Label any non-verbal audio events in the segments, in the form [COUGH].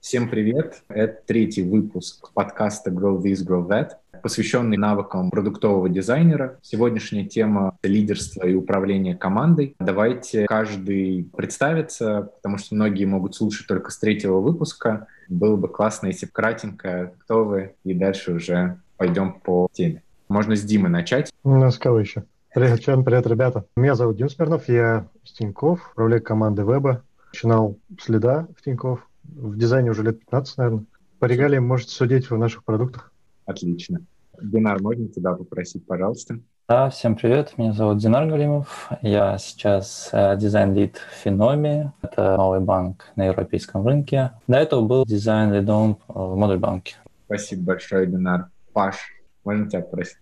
Всем привет! Это третий выпуск подкаста Grow This, Grow That, посвященный навыкам продуктового дизайнера. Сегодняшняя тема — лидерство и управление командой. Давайте каждый представится, потому что многие могут слушать только с третьего выпуска. Было бы классно, если кратенько, кто вы, и дальше уже пойдем по теме. Можно с Димы начать. Ну, с кого еще? Привет, всем привет, ребята. Меня зовут Дим Смирнов, я из Тинькофф, управляю командой веба. Начинал с лида в Тинькофф, в дизайне уже лет 15, наверное. По регалиям можете судить в наших продуктах. Отлично. Динар, можно тебя попросить, пожалуйста? Да, всем привет. Меня зовут Динар Галимов. Я сейчас э, дизайн-лид в. Это новый банк на европейском рынке. До этого был дизайн-лидом в Модульбанке. Спасибо большое, Динар. Паш, можно тебя попросить?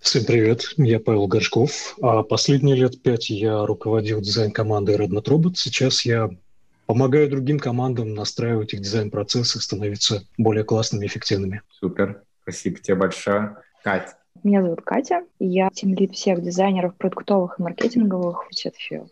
Всем привет, я Павел Горшков. А последние лет пять я руководил дизайн-командой Redmadrobot. Сейчас я помогаю другим командам настраивать их дизайн-процессы, становиться более классными и эффективными. Супер, спасибо тебе большое. Катя. Меня зовут Катя, я тимлид всех дизайнеров продуктовых и маркетинговых в Chatfield.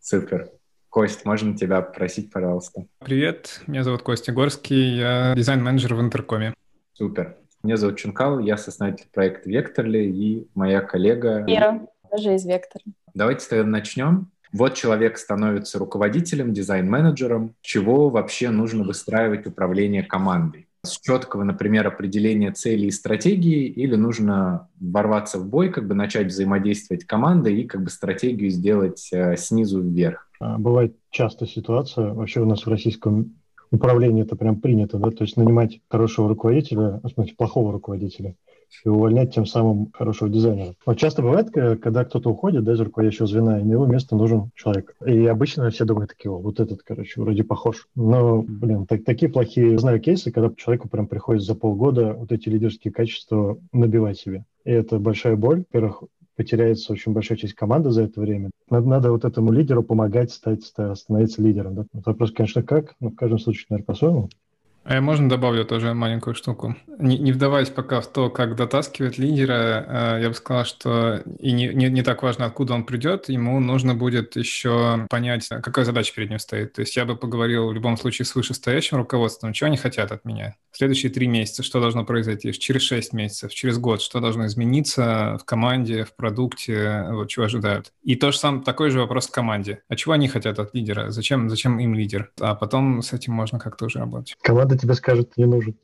Супер. Кость, можно тебя попросить, пожалуйста? Привет, меня зовут Костя Горский, я дизайн-менеджер в Интеркоме. Супер. Меня зовут Чункал, я сооснователь проекта Векторли и моя коллега... Ира, тоже из Вектора. Давайте тогда начнем. Вот человек становится руководителем, дизайн-менеджером. Чего вообще нужно выстраивать управление командой? С четкого, например, определения целей и стратегии или нужно ворваться в бой, как бы начать взаимодействовать командой и как бы стратегию сделать э, снизу вверх? А, бывает часто ситуация, вообще у нас в российском управлении это прям принято, да, то есть нанимать хорошего руководителя, в смысле плохого руководителя, и увольнять тем самым хорошего дизайнера. Вот часто бывает, когда кто-то уходит да, из руководящего звена, и на его место нужен человек. И обычно все думают такие, о, вот этот, короче, вроде похож. Но, блин, так, такие плохие, знаю кейсы, когда человеку прям приходится за полгода вот эти лидерские качества набивать себе. И это большая боль. Во-первых, потеряется очень большая часть команды за это время. Надо, надо вот этому лидеру помогать стать, становиться лидером. Да? Вопрос, конечно, как, но в каждом случае, наверное, по-своему. А я можно добавлю тоже маленькую штуку. Не, не вдаваясь пока в то, как дотаскивать лидера, э, я бы сказал, что и не, не, не так важно, откуда он придет, ему нужно будет еще понять, какая задача перед ним стоит. То есть я бы поговорил в любом случае с вышестоящим руководством, чего они хотят от меня. следующие три месяца что должно произойти, через шесть месяцев, через год, что должно измениться в команде, в продукте, вот чего ожидают. И то же самое, такой же вопрос к команде. А чего они хотят от лидера? Зачем, зачем им лидер? А потом с этим можно как-то уже работать. Команда правда тебе скажет, не нужен.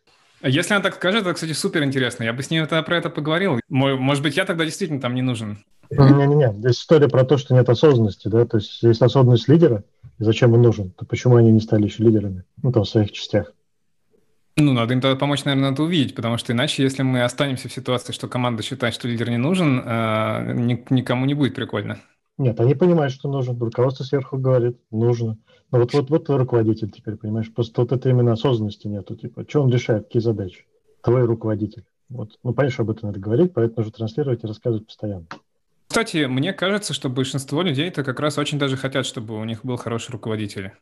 Если она так скажет, это, кстати, супер интересно. Я бы с ней это, про это поговорил. Может быть, я тогда действительно там не нужен. Не-не-не, здесь история про то, что нет осознанности, да, то есть есть осознанность лидера, и зачем он нужен, то почему они не стали еще лидерами, ну, там, в своих частях. Ну, надо им тогда помочь, наверное, это увидеть, потому что иначе, если мы останемся в ситуации, что команда считает, что лидер не нужен, э, никому не будет прикольно. Нет, они понимают, что нужен. Руководство сверху говорит, нужно. Но вот, вот, вот твой руководитель теперь, понимаешь, просто вот это именно осознанности нету. Типа, что он решает, какие задачи? Твой руководитель. Вот. Ну, понятно, что об этом надо говорить, поэтому нужно транслировать и рассказывать постоянно. Кстати, мне кажется, что большинство людей это как раз очень даже хотят, чтобы у них был хороший руководитель.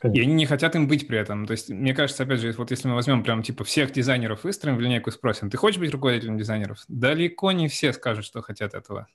Конечно. И они не хотят им быть при этом. То есть, мне кажется, опять же, вот если мы возьмем прям типа всех дизайнеров выстроим в линейку и спросим, ты хочешь быть руководителем дизайнеров? Далеко не все скажут, что хотят этого.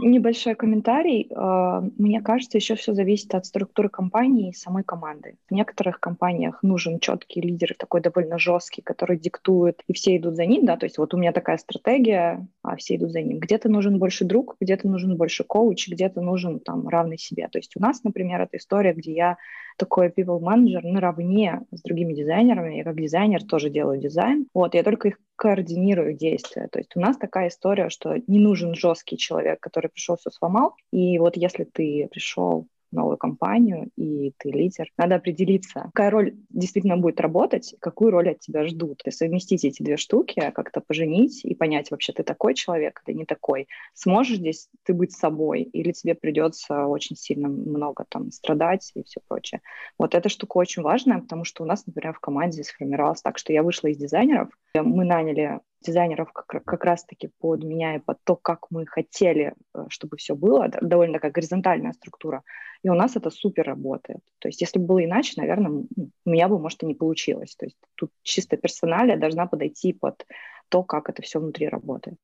Небольшой комментарий. А, мне кажется, еще все зависит от структуры компании и самой команды. В некоторых компаниях нужен четкий лидер, такой довольно жесткий, который диктует, и все идут за ним, да, то есть вот у меня такая стратегия, а все идут за ним. Где-то нужен больше друг, где-то нужен больше коуч, где-то нужен там равный себе. То есть у нас, например, это история, где я такой people manager наравне с другими дизайнерами. Я как дизайнер тоже делаю дизайн. Вот, я только их координирую действия. То есть у нас такая история, что не нужен жесткий человек, который пришел, все сломал. И вот если ты пришел новую компанию, и ты лидер. Надо определиться, какая роль действительно будет работать, какую роль от тебя ждут. И совместить эти две штуки, как-то поженить и понять, вообще ты такой человек или не такой. Сможешь здесь ты быть собой, или тебе придется очень сильно много там страдать и все прочее. Вот эта штука очень важная, потому что у нас, например, в команде сформировалось так, что я вышла из дизайнеров, мы наняли дизайнеров как, как раз-таки под меня и под то, как мы хотели, э, чтобы все было, довольно такая горизонтальная структура. И у нас это супер работает. То есть если бы было иначе, наверное, у меня бы, может, и не получилось. То есть тут чисто персоналия должна подойти под то, как это все внутри работает.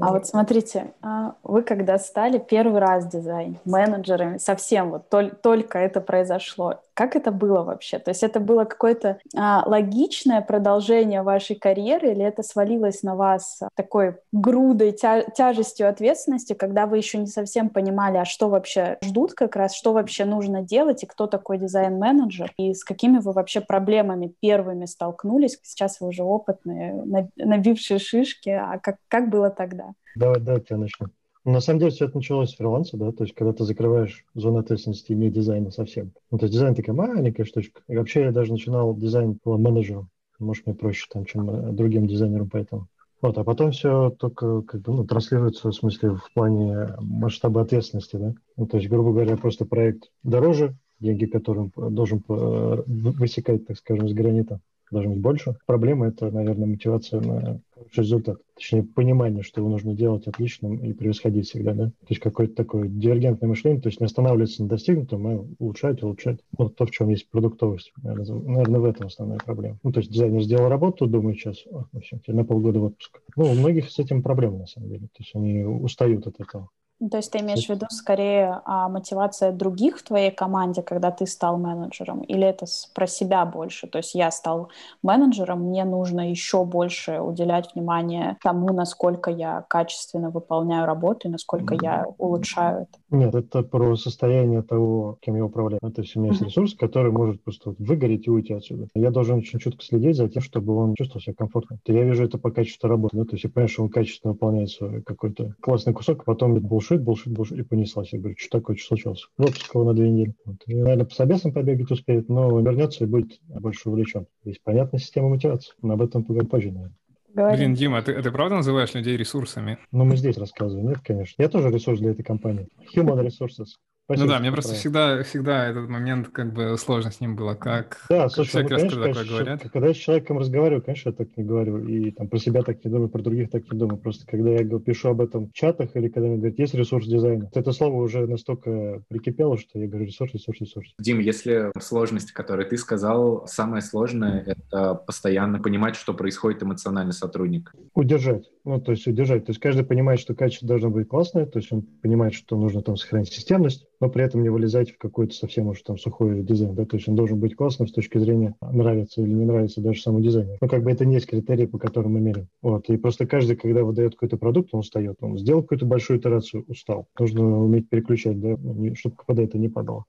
А вот смотрите, а, вы когда стали первый раз дизайн менеджерами, совсем вот только это произошло, как это было вообще? То есть это было какое-то а, логичное продолжение вашей карьеры или это свалилось на вас такой грудой, тя тяжестью ответственности, когда вы еще не совсем понимали, а что вообще ждут как раз, что вообще нужно делать и кто такой дизайн-менеджер и с какими вы вообще проблемами первыми столкнулись? Сейчас вы уже опытные, набившие шишки, а как, как было тогда? Давай, давай я начну. На самом деле все это началось с фриланса, да, то есть когда ты закрываешь зону ответственности не дизайна совсем. Ну, то есть дизайн такая маленькая штучка. И вообще я даже начинал дизайн по менеджеру. Может, мне проще там, чем э, другим дизайнерам, поэтому. Вот, а потом все только как бы, ну, транслируется в смысле в плане масштаба ответственности, да. Ну, то есть, грубо говоря, просто проект дороже, деньги которым должен э, высекать, так скажем, с гранита должно быть больше. Проблема – это, наверное, мотивация на хороший результат. Точнее, понимание, что его нужно делать отличным и превосходить всегда, да? То есть какое-то такое дивергентное мышление, то есть не останавливаться на достигнутом, а улучшать, улучшать. Вот то, в чем есть продуктовость. Наверное, в этом основная проблема. Ну, то есть дизайнер сделал работу, думает сейчас, о, ну все, на полгода в отпуск. Ну, у многих с этим проблемы, на самом деле. То есть они устают от этого. Ну, то есть ты имеешь в виду скорее а, мотивация других в твоей команде, когда ты стал менеджером, или это про себя больше? То есть я стал менеджером, мне нужно еще больше уделять внимание тому, насколько я качественно выполняю работу и насколько я улучшаю это. Нет, это про состояние того, кем я управляю. То есть у меня есть ресурс, который может просто выгореть и уйти отсюда. Я должен очень чутко следить за тем, чтобы он чувствовал себя комфортно. То я вижу это по качеству работы. Да? То есть я понимаю, что он качественно выполняет свой какой-то классный кусок, а потом был булшит, булшит, булшит, и понеслась. Я говорю, что такое, что случилось? В отпуск его на две недели. Вот. И, наверное, по собесам побегать успеет, но вернется и будет больше увлечен. Есть понятная система мотивации. Но об этом поговорим позже, наверное. Говорим. Блин, Дима, ты, ты правда называешь людей ресурсами? Ну, мы здесь рассказываем. Нет, конечно. Я тоже ресурс для этой компании. Human resources. Спасибо, ну да, мне просто всегда, всегда этот момент как бы сложно с ним было. Как, да, как слушай, ну, конечно, раз, конечно, говорят. когда я с человеком разговариваю, конечно, я так не говорю. И там про себя так не думаю, про других так не думаю. Просто когда я пишу об этом в чатах или когда мне говорят, есть ресурс дизайна, это слово уже настолько прикипело, что я говорю ресурс, ресурс, ресурс. Дим, если сложности, которые ты сказал, самое сложное — это постоянно понимать, что происходит эмоционально сотрудник. Удержать. Ну, то есть удержать. То есть каждый понимает, что качество должно быть классное, то есть он понимает, что нужно там сохранить системность, но при этом не вылезать в какой-то совсем уж там сухой дизайн, да, то есть он должен быть классным с точки зрения нравится или не нравится даже самому дизайнеру. Ну, как бы это не есть критерии, по которым мы меряем. Вот, и просто каждый, когда выдает какой-то продукт, он устает, он сделал какую-то большую итерацию, устал. Нужно уметь переключать, да, чтобы КПД это не падало.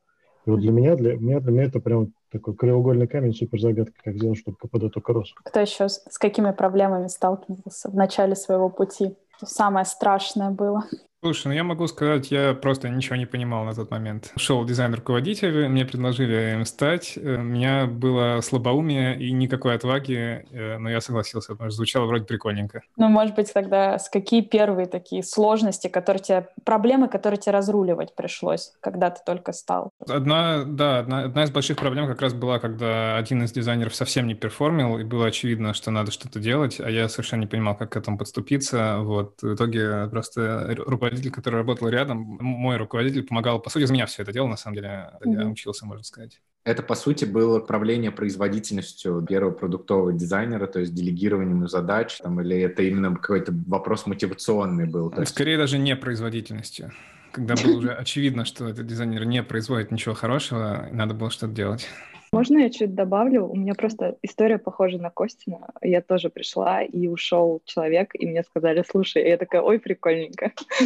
И вот для меня, для меня, для меня это прям такой краеугольный камень, супер загадка, как сделать, чтобы КПД только рос. Кто еще с, с какими проблемами сталкивался в начале своего пути? Самое страшное было. Слушай, ну я могу сказать, я просто ничего не понимал на тот момент. Шел дизайн-руководитель, мне предложили им стать. Э, у меня было слабоумие и никакой отваги, э, но я согласился, потому что звучало вроде прикольненько. Ну, может быть, тогда с какие первые такие сложности, которые тебе, проблемы, которые тебе разруливать пришлось, когда ты только стал? Одна, да, одна, одна из больших проблем как раз была, когда один из дизайнеров совсем не перформил, и было очевидно, что надо что-то делать, а я совершенно не понимал, как к этому подступиться. Вот, в итоге просто руководитель руководитель, который работал рядом, мой руководитель помогал, по сути, за меня все это делал, на самом деле, mm-hmm. я учился, можно сказать. Это, по сути, было управление производительностью первого продуктового дизайнера, то есть делегированием задач, там, или это именно какой-то вопрос мотивационный был? То есть... Скорее даже не производительностью. Когда было уже [LAUGHS] очевидно, что этот дизайнер не производит ничего хорошего, надо было что-то делать. Можно я чуть добавлю? У меня просто история похожа на Костина. Я тоже пришла, и ушел человек, и мне сказали, слушай, и я такая, ой, прикольненько. [LAUGHS]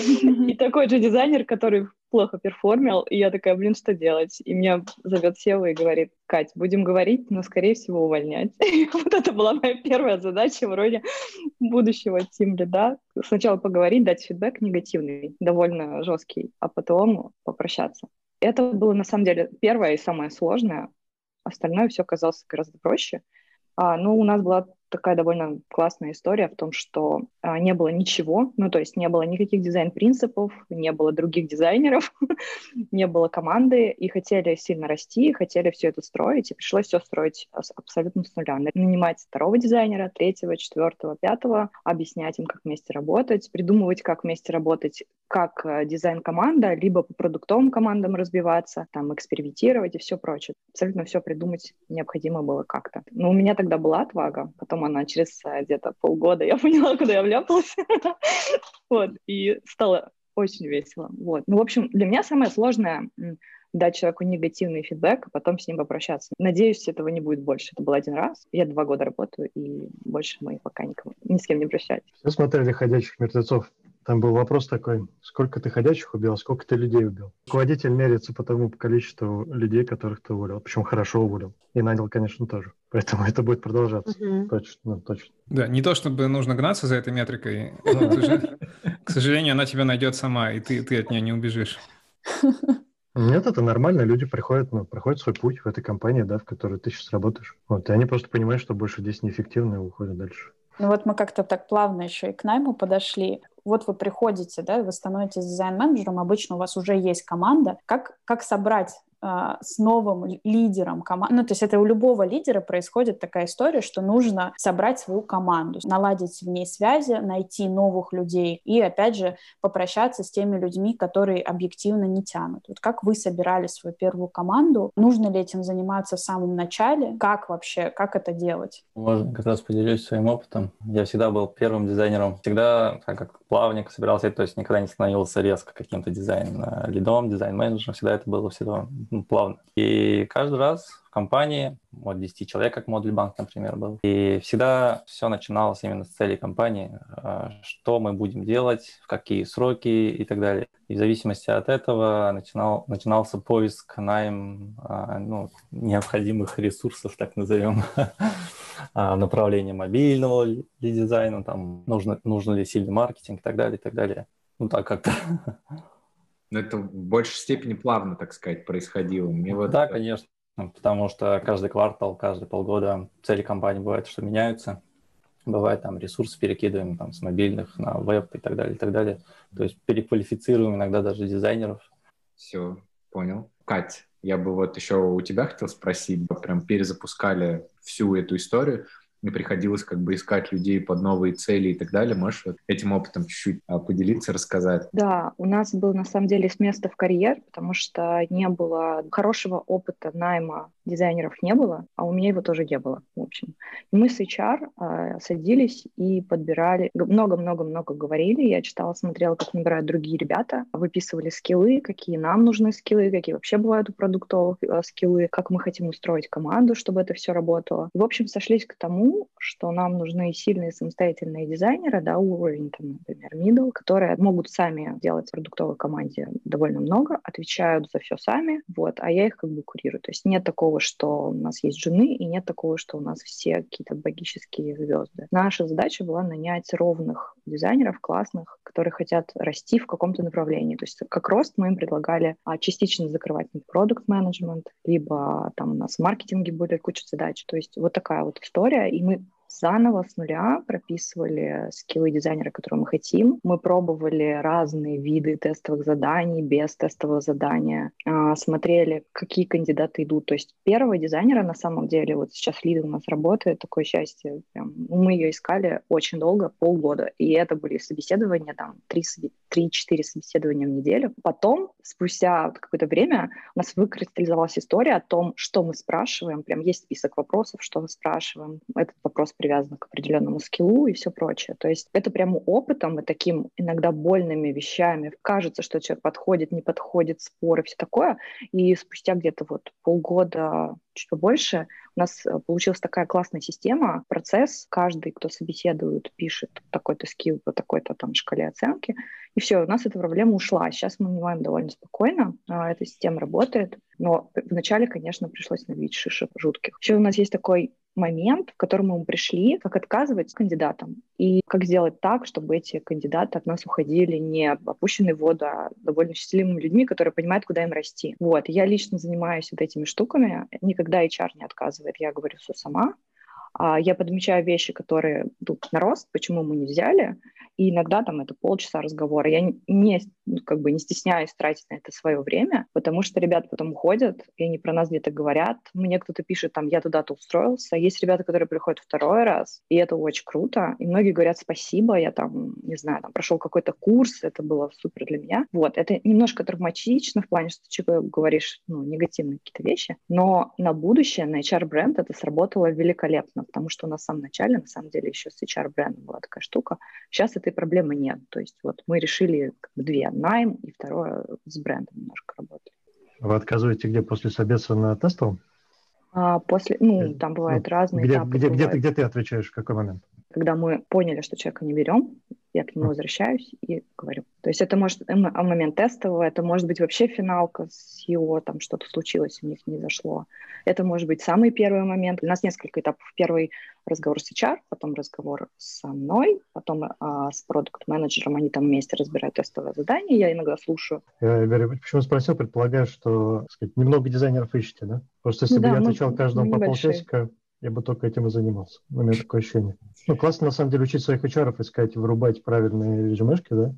И такой же дизайнер, который плохо перформил, и я такая, блин, что делать? И меня зовет Сева и говорит, Кать, будем говорить, но, скорее всего, увольнять. [LAUGHS] вот это была моя первая задача вроде будущего тим лида. Сначала поговорить, дать фидбэк негативный, довольно жесткий, а потом попрощаться. Это было, на самом деле, первое и самое сложное, Остальное все казалось гораздо проще. А, ну, у нас была такая довольно классная история в том, что а, не было ничего, ну, то есть не было никаких дизайн-принципов, не было других дизайнеров, [LAUGHS] не было команды, и хотели сильно расти, хотели все это строить, и пришлось все строить абсолютно с нуля. Нанимать второго дизайнера, третьего, четвертого, пятого, объяснять им, как вместе работать, придумывать, как вместе работать как э, дизайн-команда, либо по продуктовым командам разбиваться, там, экспериментировать и все прочее. Абсолютно все придумать необходимо было как-то. Но у меня тогда была отвага, потом она через э, где-то полгода, я [LAUGHS] поняла, куда я вляпалась. [LAUGHS] Вот, и стало очень весело. Вот. Ну, в общем, для меня самое сложное дать человеку негативный фидбэк, а потом с ним попрощаться. Надеюсь, этого не будет больше. Это был один раз. Я два года работаю, и больше мы пока никого, ни с кем не прощались. Все смотрели «Ходячих мертвецов»? Там был вопрос такой, сколько ты ходячих убил, а сколько ты людей убил. Руководитель меряется по тому количеству людей, которых ты уволил. Причем хорошо уволил. И нанял, конечно, тоже. Поэтому это будет продолжаться. Угу. Точно, ну, точно. Да, не то, чтобы нужно гнаться за этой метрикой. К сожалению, она тебя найдет сама, и ты, ты от нее не убежишь. Нет, это нормально. Люди приходят, ну, проходят свой путь в этой компании, да, в которой ты сейчас работаешь. Вот, и они просто понимают, что больше здесь неэффективно и уходят дальше. Ну вот мы как-то так плавно еще и к найму подошли. Вот вы приходите, да, вы становитесь дизайн-менеджером, обычно у вас уже есть команда. Как, как собрать с новым лидером команды. Ну, то есть это у любого лидера происходит такая история, что нужно собрать свою команду, наладить в ней связи, найти новых людей и, опять же, попрощаться с теми людьми, которые объективно не тянут. Вот как вы собирали свою первую команду? Нужно ли этим заниматься в самом начале? Как вообще, как это делать? Можно как раз поделюсь своим опытом. Я всегда был первым дизайнером. Всегда, так как плавник собирался, то есть никогда не становился резко каким-то дизайн-лидом, дизайн-менеджером. Всегда это было всегда ну, плавно. И каждый раз в компании, вот 10 человек, как модуль банк, например, был. И всегда все начиналось именно с цели компании, а, что мы будем делать, в какие сроки и так далее. И в зависимости от этого начинал, начинался поиск найм а, ну, необходимых ресурсов, так назовем, [LAUGHS] а, направления мобильного дизайна, там, нужно, нужно ли сильный маркетинг и так далее, и так далее. Ну, так как-то. [LAUGHS] Но это в большей степени плавно, так сказать, происходило. Мне вот... Да, конечно, потому что каждый квартал, каждые полгода цели компании бывают, что меняются. Бывает там ресурсы перекидываем там, с мобильных на веб и так далее, и так далее. То есть переквалифицируем иногда даже дизайнеров. Все, понял. Кать, я бы вот еще у тебя хотел спросить, прям перезапускали всю эту историю, мне приходилось как бы искать людей под новые цели и так далее. Можешь этим опытом чуть-чуть а, поделиться, рассказать? Да, у нас был на самом деле с места в карьер, потому что не было хорошего опыта найма дизайнеров не было, а у меня его тоже не было, в общем. И мы с HR э, садились и подбирали, много-много-много говорили, я читала, смотрела, как набирают другие ребята, выписывали скиллы, какие нам нужны скиллы, какие вообще бывают у продуктовых э, скиллы, как мы хотим устроить команду, чтобы это все работало. И, в общем, сошлись к тому, что нам нужны сильные самостоятельные дизайнеры, да, уровень, там, например, middle, которые могут сами делать продуктовой команде довольно много, отвечают за все сами, вот, а я их как бы курирую. То есть нет такого что у нас есть жены, и нет такого, что у нас все какие-то богические звезды. Наша задача была нанять ровных дизайнеров, классных, которые хотят расти в каком-то направлении. То есть как рост мы им предлагали а, частично закрывать продукт менеджмент либо там у нас в маркетинге были куча задач. То есть вот такая вот история, и мы заново с нуля прописывали скиллы дизайнера, которые мы хотим. Мы пробовали разные виды тестовых заданий, без тестового задания, а, смотрели, какие кандидаты идут. То есть первого дизайнера на самом деле, вот сейчас Лида у нас работает, такое счастье, прям, мы ее искали очень долго, полгода, и это были собеседования, там, 3-4 собеседования в неделю. Потом, спустя какое-то время, у нас выкристаллизовалась история о том, что мы спрашиваем, прям есть список вопросов, что мы спрашиваем. Этот вопрос привязано к определенному скиллу и все прочее. То есть это прямо опытом и таким иногда больными вещами. Кажется, что человек подходит, не подходит, споры, все такое. И спустя где-то вот полгода, чуть побольше, у нас э, получилась такая классная система, процесс. Каждый, кто собеседует, пишет такой-то скилл по такой-то там шкале оценки. И все, у нас эта проблема ушла. Сейчас мы понимаем довольно спокойно. А, эта система работает. Но вначале, конечно, пришлось набить шишек жутких. Еще у нас есть такой момент, в котором мы пришли, как отказывать кандидатам и как сделать так, чтобы эти кандидаты от нас уходили не опущенной в воду, а довольно счастливыми людьми, которые понимают, куда им расти. Вот, я лично занимаюсь вот этими штуками, никогда HR не отказывает, я говорю все сама, я подмечаю вещи, которые идут на рост, почему мы не взяли, и иногда там это полчаса разговора. Я не, ну, как бы не стесняюсь тратить на это свое время, потому что ребята потом уходят, и они про нас где-то говорят. Мне кто-то пишет, там, я туда-то устроился. Есть ребята, которые приходят второй раз, и это очень круто. И многие говорят, спасибо, я там, не знаю, там, прошел какой-то курс, это было супер для меня. Вот, это немножко травматично в плане, что человеку говоришь, ну, негативные какие-то вещи, но на будущее, на HR-бренд это сработало великолепно, потому что у нас в самом начале, на самом деле, еще с HR-брендом была такая штука. Сейчас этой проблемы нет. То есть вот мы решили как бы, две, найм и второе с брендом немножко работали. Вы отказываете где после собеса на тестовом? А, после, ну, э, там бывают ну, разные где, этапы. Где, где, ты, где ты отвечаешь, в какой момент? Когда мы поняли, что человека не берем, я к нему возвращаюсь и говорю. То есть это может момент тестового, это может быть вообще финалка с его, там что-то случилось, у них не зашло. Это может быть самый первый момент. У нас несколько этапов. Первый разговор с HR, потом разговор со мной, потом а, с продукт-менеджером, они там вместе разбирают тестовое задание, я иногда слушаю. Я, Игорь, почему спросил, предполагаю, что сказать, немного дизайнеров ищете, да? Просто если да, бы я отвечал каждому по полчасика, я бы только этим и занимался. У меня такое ощущение. Ну, классно, на самом деле, учить своих HR, искать, вырубать правильные резюмешки, да,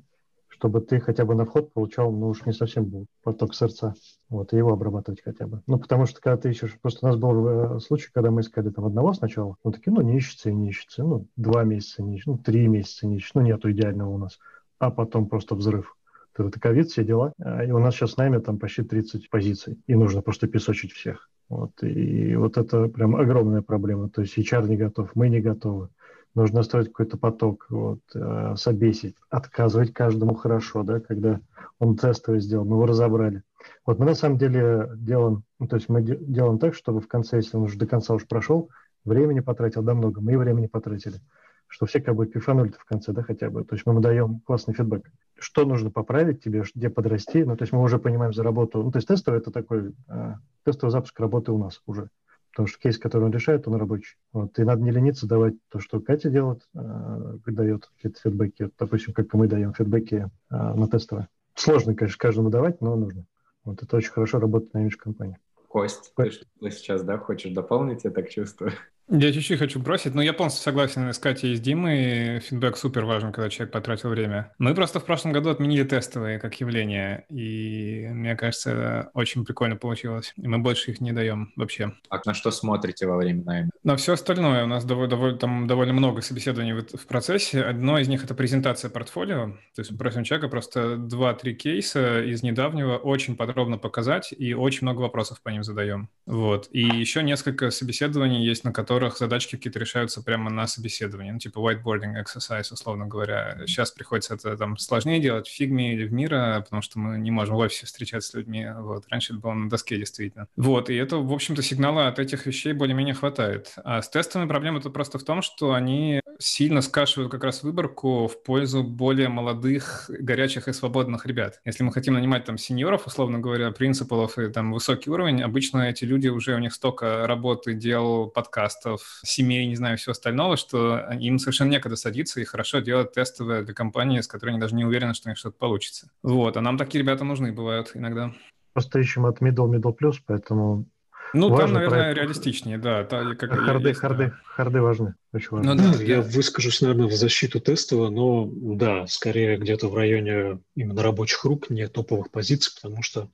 чтобы ты хотя бы на вход получал, ну уж не совсем был поток сердца, вот, и его обрабатывать хотя бы. Ну, потому что, когда ты ищешь, просто у нас был э, случай, когда мы искали там одного сначала, ну, такие, ну, не ищется и не ищется, ну, два месяца не ищется, ну, три месяца не ищется, ну, нету идеального у нас, а потом просто взрыв. Это ковид, все дела. А, и у нас сейчас с нами там почти 30 позиций. И нужно просто песочить всех. Вот, и вот это прям огромная проблема. То есть HR не готов, мы не готовы. Нужно строить какой-то поток, вот, э, собесить, отказывать каждому хорошо, да, когда он тестовый сделал, мы его разобрали. Вот мы на самом деле делаем, ну, то есть мы де- делаем так, чтобы в конце, если он уже до конца уж прошел, времени потратил, да, много, мы и времени потратили что все как бы пифанули в конце, да, хотя бы. То есть мы ему даем классный фидбэк. Что нужно поправить тебе, где подрасти. Ну, то есть мы уже понимаем за работу. Ну, то есть тестовый – это такой э, тестовый запуск работы у нас уже. Потому что кейс, который он решает, он рабочий. Вот. И надо не лениться давать то, что Катя делает, э, дает какие-то фидбэки. Вот, допустим, как мы даем фидбэки э, на тестовое. Сложно, конечно, каждому давать, но нужно. Вот это очень хорошо работает на имидж компании. Кость, ты что сейчас, да, хочешь дополнить, я так чувствую? Я чуть-чуть хочу бросить, но я полностью согласен с Катей и с Димой. Фидбэк супер важен, когда человек потратил время. Мы просто в прошлом году отменили тестовые как явление, и мне кажется, очень прикольно получилось. И мы больше их не даем вообще. А на что смотрите во время найма? На все остальное. У нас довольно, довольно, там довольно много собеседований в, в процессе. Одно из них — это презентация портфолио. То есть мы просим человека просто 2-3 кейса из недавнего очень подробно показать, и очень много вопросов по ним задаем. Вот. И еще несколько собеседований есть, на которых которых задачки какие-то решаются прямо на собеседовании, ну, типа whiteboarding exercise, условно говоря. Сейчас приходится это там сложнее делать в фигме или в мира, потому что мы не можем в офисе встречаться с людьми. Вот. Раньше это было на доске действительно. Вот, и это, в общем-то, сигнала от этих вещей более-менее хватает. А с тестами проблема то просто в том, что они сильно скашивают как раз выборку в пользу более молодых, горячих и свободных ребят. Если мы хотим нанимать там сеньоров, условно говоря, принципалов и там высокий уровень, обычно эти люди уже, у них столько работы, дел, подкастов, проектов, семей, не знаю, всего остального, что им совершенно некогда садиться и хорошо делать тестовые для компании, с которой они даже не уверены, что у них что-то получится. Вот, а нам такие ребята нужны бывают иногда. Просто ищем от middle, middle plus, поэтому ну, Важно там, наверное, проект. реалистичнее, да. Та, как харды, есть, харды, да. харды важны. Очень важно. Ну, да, я выскажусь, наверное, в защиту тестового, но да, скорее где-то в районе именно рабочих рук, не топовых позиций, потому что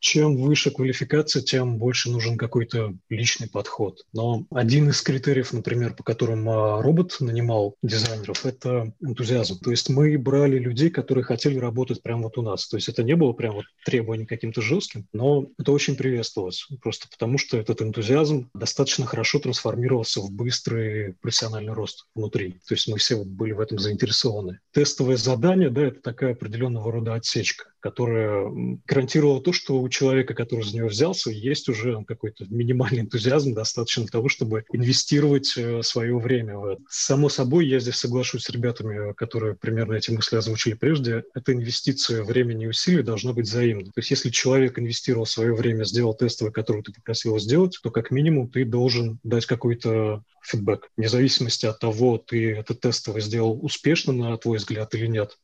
чем выше квалификация, тем больше нужен какой-то личный подход. Но один из критериев, например, по которым а, робот нанимал дизайнеров, это энтузиазм. То есть мы брали людей, которые хотели работать прямо вот у нас. То есть это не было прям вот требованием каким-то жестким, но это очень приветствовалось, просто потому что этот энтузиазм достаточно хорошо трансформировался в быстрый профессиональный рост внутри. То есть мы все были в этом заинтересованы. Тестовое задание, да, это такая определенного рода отсечка которая гарантировала то, что у человека, который за него взялся, есть уже какой-то минимальный энтузиазм, достаточно для того, чтобы инвестировать э, свое время в это. Само собой, я здесь соглашусь с ребятами, которые примерно эти мысли озвучили прежде, эта инвестиция времени и усилий должна быть взаимной. То есть если человек инвестировал свое время, сделал тестовое, которое ты попросил сделать, то как минимум ты должен дать какой-то фидбэк, вне зависимости от того, ты это тестовое сделал успешно, на твой взгляд, или нет.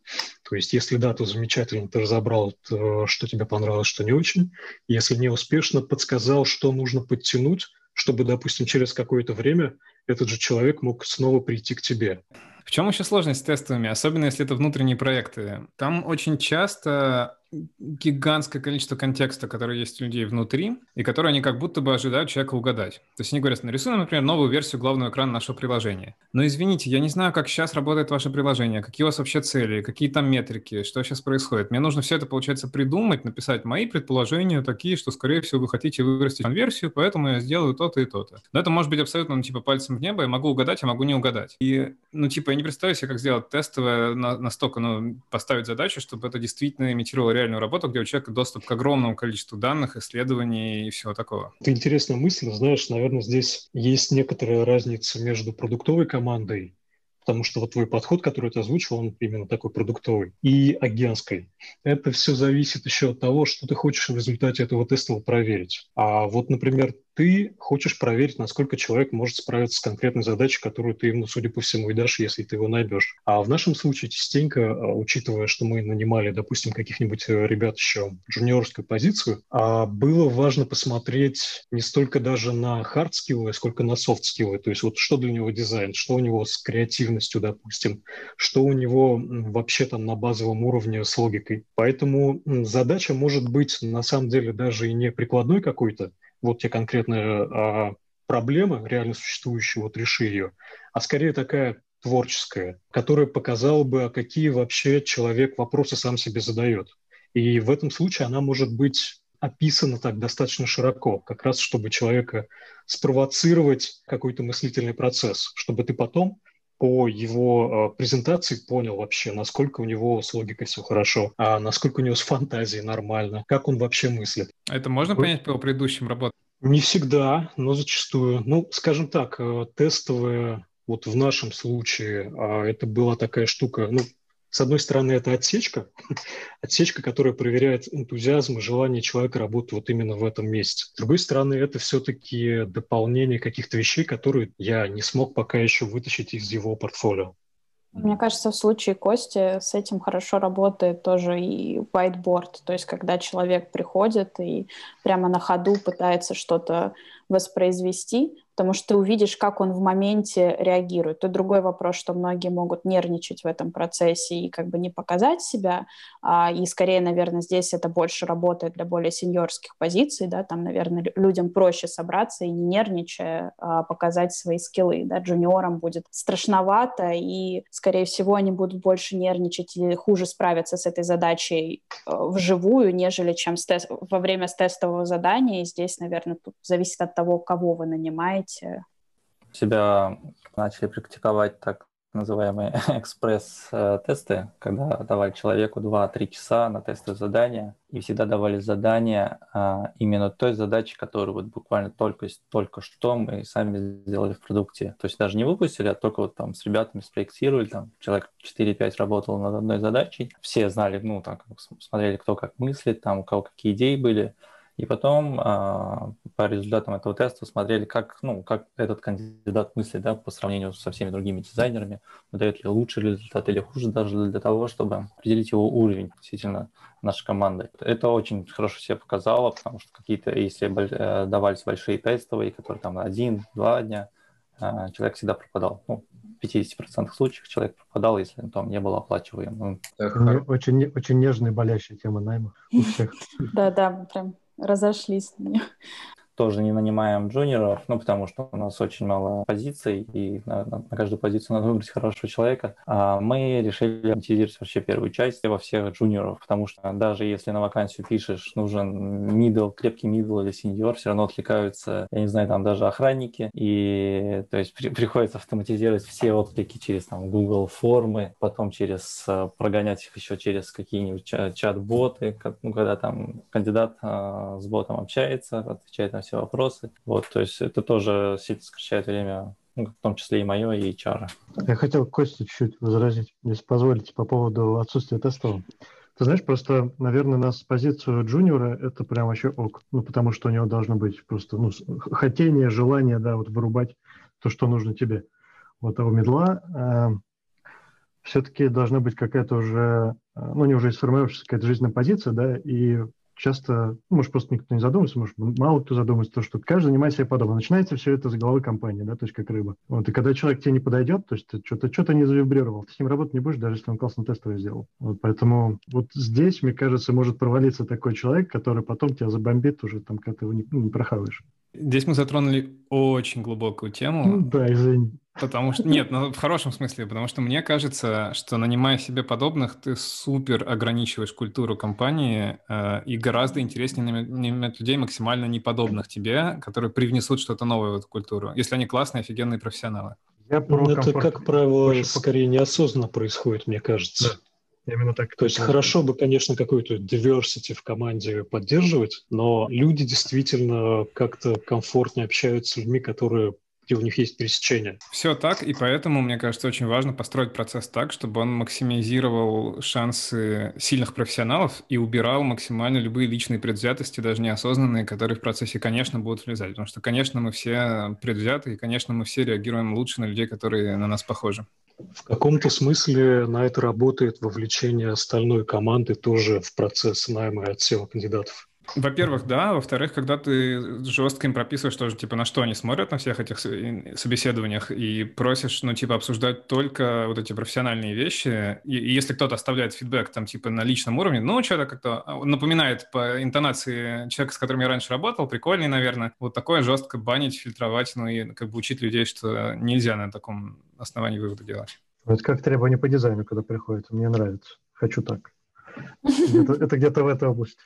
То есть, если да, то замечательно, ты разобрал, что тебе понравилось, что не очень. Если не успешно, подсказал, что нужно подтянуть, чтобы, допустим, через какое-то время этот же человек мог снова прийти к тебе. В чем еще сложность с тестовыми, особенно если это внутренние проекты? Там очень часто гигантское количество контекста, который есть у людей внутри, и который они как будто бы ожидают человека угадать. То есть они говорят, нарисуем, например, новую версию главного экрана нашего приложения. Но извините, я не знаю, как сейчас работает ваше приложение, какие у вас вообще цели, какие там метрики, что сейчас происходит. Мне нужно все это, получается, придумать, написать мои предположения такие, что, скорее всего, вы хотите вырастить конверсию, поэтому я сделаю то-то и то-то. Но это может быть абсолютно, ну, типа, пальцем в небо, я могу угадать, я могу не угадать. И, ну, типа, я не представляю себе, как сделать тестовое на, настолько, ну, поставить задачу, чтобы это действительно имитировало реальную работу, где у человека доступ к огромному количеству данных, исследований и всего такого. Это интересная мысль. Знаешь, наверное, здесь есть некоторая разница между продуктовой командой потому что вот твой подход, который ты озвучил, он именно такой продуктовый, и агентской. Это все зависит еще от того, что ты хочешь в результате этого теста проверить. А вот, например, ты хочешь проверить, насколько человек может справиться с конкретной задачей, которую ты ему, судя по всему, и дашь, если ты его найдешь. А в нашем случае частенько, а, учитывая, что мы нанимали, допустим, каких-нибудь э, ребят еще джуниорскую позицию, а, было важно посмотреть не столько даже на хард-скиллы, сколько на софт-скиллы. То есть вот что для него дизайн, что у него с креативностью, допустим, что у него вообще там на базовом уровне с логикой. Поэтому задача может быть на самом деле даже и не прикладной какой-то, вот тебе конкретная а, проблема, реально существующая, вот реши ее, а скорее такая творческая, которая показала бы, а какие вообще человек вопросы сам себе задает. И в этом случае она может быть описана так достаточно широко, как раз чтобы человека спровоцировать какой-то мыслительный процесс, чтобы ты потом по его э, презентации понял вообще, насколько у него с логикой все хорошо, а насколько у него с фантазией нормально, как он вообще мыслит. Это можно понять по предыдущим работам? Не всегда, но зачастую. Ну, скажем так, э, тестовые, вот в нашем случае, а, это была такая штука, ну, с одной стороны, это отсечка, [LAUGHS] отсечка, которая проверяет энтузиазм и желание человека работать вот именно в этом месте. С другой стороны, это все-таки дополнение каких-то вещей, которые я не смог пока еще вытащить из его портфолио. Мне кажется, в случае Кости с этим хорошо работает тоже и whiteboard, то есть когда человек приходит и прямо на ходу пытается что-то воспроизвести, потому что ты увидишь, как он в моменте реагирует. То другой вопрос, что многие могут нервничать в этом процессе и как бы не показать себя, а, и скорее, наверное, здесь это больше работает для более сеньорских позиций, да, там, наверное, людям проще собраться и не нервничая а, показать свои скиллы, да, джуниорам будет страшновато, и, скорее всего, они будут больше нервничать или хуже справиться с этой задачей э, вживую, нежели чем тест... во время тестового задания, и здесь, наверное, тут зависит от того, кого вы нанимаете. Себя начали практиковать так называемые [LAUGHS] экспресс-тесты, когда давали человеку 2-3 часа на тестовое задание, и всегда давали задание а, именно той задачи, которую вот буквально только, только что мы сами сделали в продукте. То есть даже не выпустили, а только вот там с ребятами спроектировали, там человек 4-5 работал над одной задачей, все знали, ну, там, смотрели, кто как мыслит, там, у кого какие идеи были, и потом а, по результатам этого теста смотрели, как, ну, как этот кандидат мыслит да, по сравнению со всеми другими дизайнерами, дает ли лучший результат или хуже, даже для того, чтобы определить его уровень действительно нашей команды. Это очень хорошо себя показало, потому что какие-то, если э, давались большие тестовые, которые там один-два дня, а, человек всегда пропадал. Ну, в 50% случаев человек пропадал, если там не было оплачиваемым. Очень, очень нежная болящая тема найма у всех. [LAUGHS] Да-да, прям разошлись на нее тоже не нанимаем джуниоров, ну, потому что у нас очень мало позиций, и на, на, на каждую позицию надо выбрать хорошего человека. А мы решили монетизировать вообще первую часть во всех джуниоров, потому что даже если на вакансию пишешь, нужен middle, крепкий middle или сеньор, все равно откликаются, я не знаю, там даже охранники, и то есть при, приходится автоматизировать все отклики через там Google формы, потом через э, прогонять их еще через какие-нибудь чат-боты, ну, когда там кандидат э, с ботом общается, отвечает на все вопросы. Вот, то есть это тоже сильно сокращает время ну, в том числе и мое, и HR. Я хотел Костю чуть-чуть возразить, если позволите, по поводу отсутствия тестов. Ты знаешь, просто, наверное, на позицию джуниора это прям вообще ок. Ну, потому что у него должно быть просто ну, хотение, желание, да, вот вырубать то, что нужно тебе. Вот, а у медла э, все-таки должна быть какая-то уже, э, ну, не уже сформировавшаяся какая-то жизненная позиция, да, и часто, ну, может, просто никто не задумывается, может, мало кто задумывается, то, что каждый занимает себя подобно. Начинается все это с головы компании, да, то есть как рыба. Вот, и когда человек тебе не подойдет, то есть ты что-то что не завибрировал, ты с ним работать не будешь, даже если он классно тестовый сделал. Вот, поэтому вот здесь, мне кажется, может провалиться такой человек, который потом тебя забомбит уже, там, когда ты его не, ну, не прохаваешь. Здесь мы затронули очень глубокую тему. Ну, да, извини. Потому что, нет, ну, в хорошем смысле, потому что мне кажется, что нанимая себе подобных, ты супер ограничиваешь культуру компании, э, и гораздо интереснее нанимать людей максимально неподобных тебе, которые привнесут что-то новое в эту культуру, если они классные, офигенные профессионалы. Я про ну, Это, как правило, Очень... скорее неосознанно происходит, мне кажется. Да. Именно так. То есть хорошо бы, конечно, какую-то diversity в команде поддерживать, но люди действительно как-то комфортнее общаются с людьми, которые где у них есть пересечения. Все так, и поэтому, мне кажется, очень важно построить процесс так, чтобы он максимизировал шансы сильных профессионалов и убирал максимально любые личные предвзятости, даже неосознанные, которые в процессе, конечно, будут влезать. Потому что, конечно, мы все предвзяты, и, конечно, мы все реагируем лучше на людей, которые на нас похожи. В каком-то смысле на это работает вовлечение остальной команды тоже в процесс найма и отсева кандидатов. Во-первых, да. Во-вторых, когда ты жестко им прописываешь тоже, типа, на что они смотрят на всех этих собеседованиях и просишь, ну, типа, обсуждать только вот эти профессиональные вещи, и, и если кто-то оставляет фидбэк, там, типа, на личном уровне, ну, что-то как-то а, напоминает по интонации человека, с которым я раньше работал, прикольный, наверное, вот такое жестко банить, фильтровать, ну, и как бы учить людей, что нельзя на таком основании выводы делать. Это как требование по дизайну, когда приходит. Мне нравится. Хочу так. [LAUGHS] Это где-то в этой области.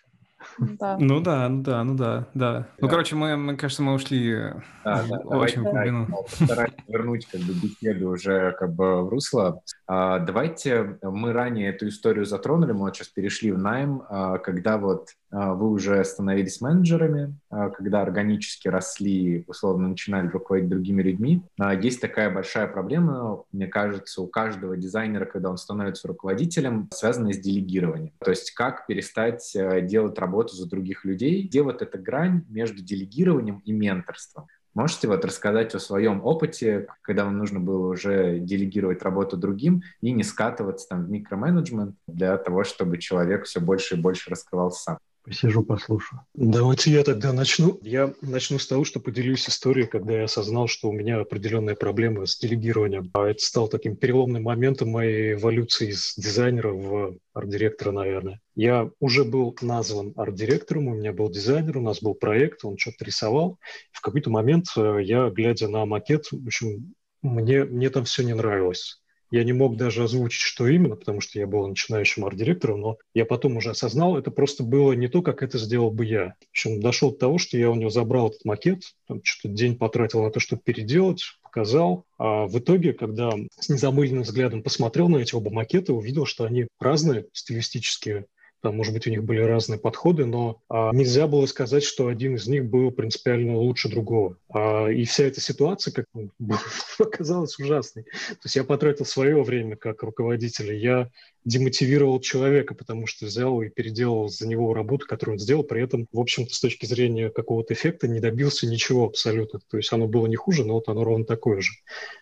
Да. Ну да, ну да, ну да, да. Ну, короче, мы, мы, кажется, мы ушли да, да, очень в глубину. Постараюсь вернуть как бы беседу уже как бы в русло. А, давайте мы ранее эту историю затронули, мы вот сейчас перешли в найм, а, когда вот а, вы уже становились менеджерами, когда органически росли, условно начинали руководить другими людьми. Есть такая большая проблема, мне кажется, у каждого дизайнера, когда он становится руководителем, связанная с делегированием. То есть как перестать делать работу за других людей, где вот эта грань между делегированием и менторством. Можете вот рассказать о своем опыте, когда вам нужно было уже делегировать работу другим и не скатываться там в микроменеджмент для того, чтобы человек все больше и больше раскрывался сам? Посижу, послушаю. Давайте я тогда начну. Я начну с того, что поделюсь историей, когда я осознал, что у меня определенные проблемы с делегированием. А это стал таким переломным моментом моей эволюции из дизайнера в арт-директора, наверное. Я уже был назван арт-директором, у меня был дизайнер, у нас был проект, он что-то рисовал. В какой-то момент э, я, глядя на макет, в общем, мне, мне там все не нравилось. Я не мог даже озвучить, что именно, потому что я был начинающим арт-директором, но я потом уже осознал, это просто было не то, как это сделал бы я. В общем, дошел до того, что я у него забрал этот макет, там, что-то день потратил на то, чтобы переделать, показал. А в итоге, когда с незамыленным взглядом посмотрел на эти оба макета, увидел, что они разные стилистические, там, может быть, у них были разные подходы, но а, нельзя было сказать, что один из них был принципиально лучше другого. А, и вся эта ситуация как [LAUGHS] оказалась ужасной. То есть я потратил свое время как руководитель, я демотивировал человека, потому что взял и переделал за него работу, которую он сделал, при этом, в общем-то, с точки зрения какого-то эффекта не добился ничего абсолютно. То есть оно было не хуже, но вот оно ровно такое же.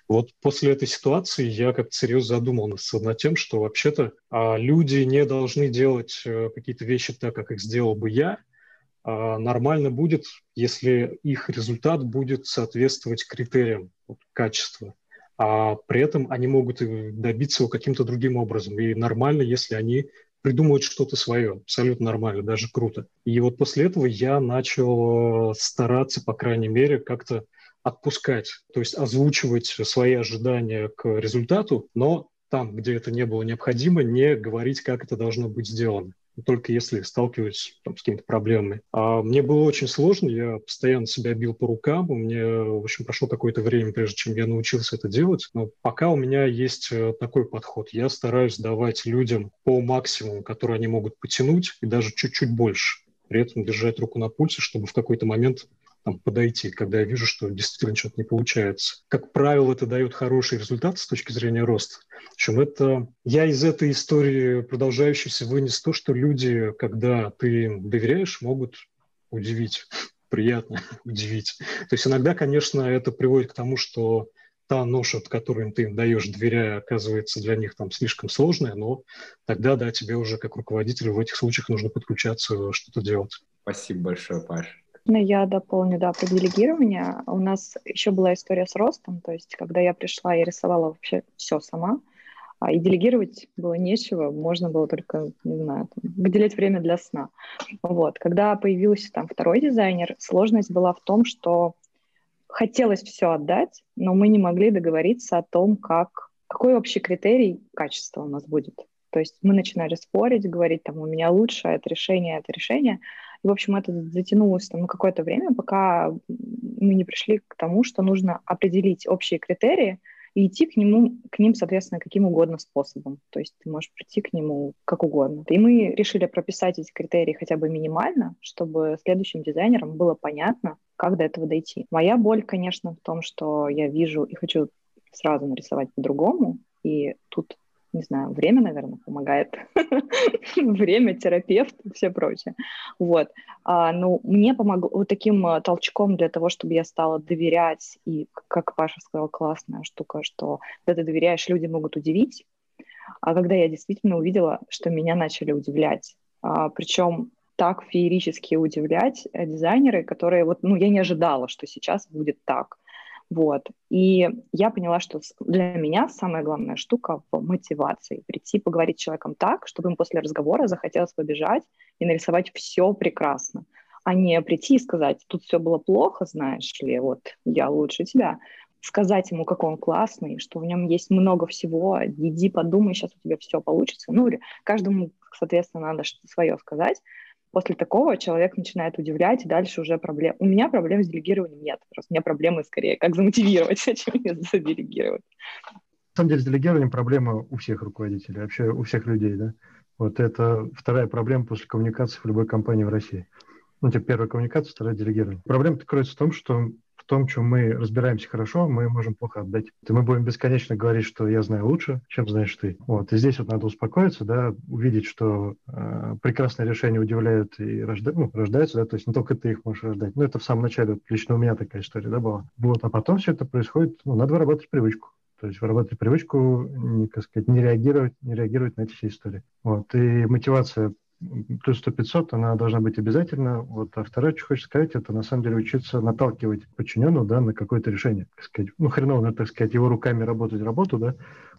Вот после этой ситуации я как-то серьезно задумался над тем, что вообще-то а, люди не должны делать какие-то вещи так, как их сделал бы я, а, нормально будет, если их результат будет соответствовать критериям качества а при этом они могут добиться его каким-то другим образом. И нормально, если они придумывают что-то свое, абсолютно нормально, даже круто. И вот после этого я начал стараться, по крайней мере, как-то отпускать, то есть озвучивать свои ожидания к результату, но там, где это не было необходимо, не говорить, как это должно быть сделано только если сталкиваюсь там, с какими-то проблемами. А мне было очень сложно, я постоянно себя бил по рукам, у меня, в общем, прошло какое-то время, прежде чем я научился это делать, но пока у меня есть э, такой подход. Я стараюсь давать людям по максимуму, который они могут потянуть, и даже чуть-чуть больше при этом держать руку на пульсе, чтобы в какой-то момент там, подойти, когда я вижу, что действительно что-то не получается. Как правило, это дает хороший результат с точки зрения роста. Причем это я из этой истории продолжающейся вынес то, что люди, когда ты им доверяешь, могут удивить, [LAUGHS] приятно [LAUGHS] удивить. То есть иногда, конечно, это приводит к тому, что та ноша, которую ты им даешь, доверяя, оказывается для них там слишком сложная, но тогда, да, тебе уже как руководителю в этих случаях нужно подключаться, что-то делать. Спасибо большое, Паша. Ну, я дополню, да, про делегирование. У нас еще была история с ростом, то есть, когда я пришла, я рисовала вообще все сама, а, и делегировать было нечего, можно было только, не знаю, там, выделять время для сна. Вот. Когда появился там второй дизайнер, сложность была в том, что хотелось все отдать, но мы не могли договориться о том, как, какой общий критерий качества у нас будет. То есть мы начинали спорить, говорить, там, у меня лучше, это решение, это решение. И, в общем, это затянулось там, какое-то время, пока мы не пришли к тому, что нужно определить общие критерии и идти к, нему, к ним, соответственно, каким угодно способом. То есть ты можешь прийти к нему как угодно. И мы решили прописать эти критерии хотя бы минимально, чтобы следующим дизайнерам было понятно, как до этого дойти. Моя боль, конечно, в том, что я вижу и хочу сразу нарисовать по-другому, и тут не знаю, время, наверное, помогает. [LAUGHS] время, терапевт и все прочее. Вот. А, ну, мне помогло вот таким а, толчком для того, чтобы я стала доверять, и, как Паша сказал, классная штука, что когда ты доверяешь, люди могут удивить. А когда я действительно увидела, что меня начали удивлять, а, причем так феерически удивлять э, дизайнеры, которые вот, ну, я не ожидала, что сейчас будет так. Вот. И я поняла, что для меня самая главная штука в мотивации. Прийти поговорить с человеком так, чтобы им после разговора захотелось побежать и нарисовать все прекрасно, а не прийти и сказать, тут все было плохо, знаешь ли, вот я лучше тебя. Сказать ему, как он классный, что в нем есть много всего, иди подумай, сейчас у тебя все получится. Ну, каждому, соответственно, надо что-то свое сказать после такого человек начинает удивлять, и дальше уже проблем. У меня проблем с делегированием нет. Просто у меня проблемы скорее, как замотивировать, [LAUGHS] чем заделегировать. На самом деле с делегированием проблема у всех руководителей, вообще у всех людей, да. Вот это вторая проблема после коммуникации в любой компании в России. Ну, типа первая коммуникация, вторая делегирование. Проблема кроется в том, что том, чем мы разбираемся хорошо, мы можем плохо отдать. И мы будем бесконечно говорить, что я знаю лучше, чем знаешь ты. Вот. И здесь вот надо успокоиться, да, увидеть, что э, прекрасные решения удивляют и рожда... ну, рождаются, да, то есть не только ты их можешь рождать. Ну, это в самом начале, вот, лично у меня такая история, да, была. Вот, а потом все это происходит, ну, надо выработать привычку. То есть выработать привычку, не, как сказать, не реагировать, не реагировать на эти все истории. Вот. И мотивация плюс 100-500, она должна быть обязательно. Вот, а второе, что хочешь сказать, это на самом деле учиться наталкивать подчиненного да, на какое-то решение. Так сказать. Ну, хреново, надо, так сказать, его руками работать работу, да,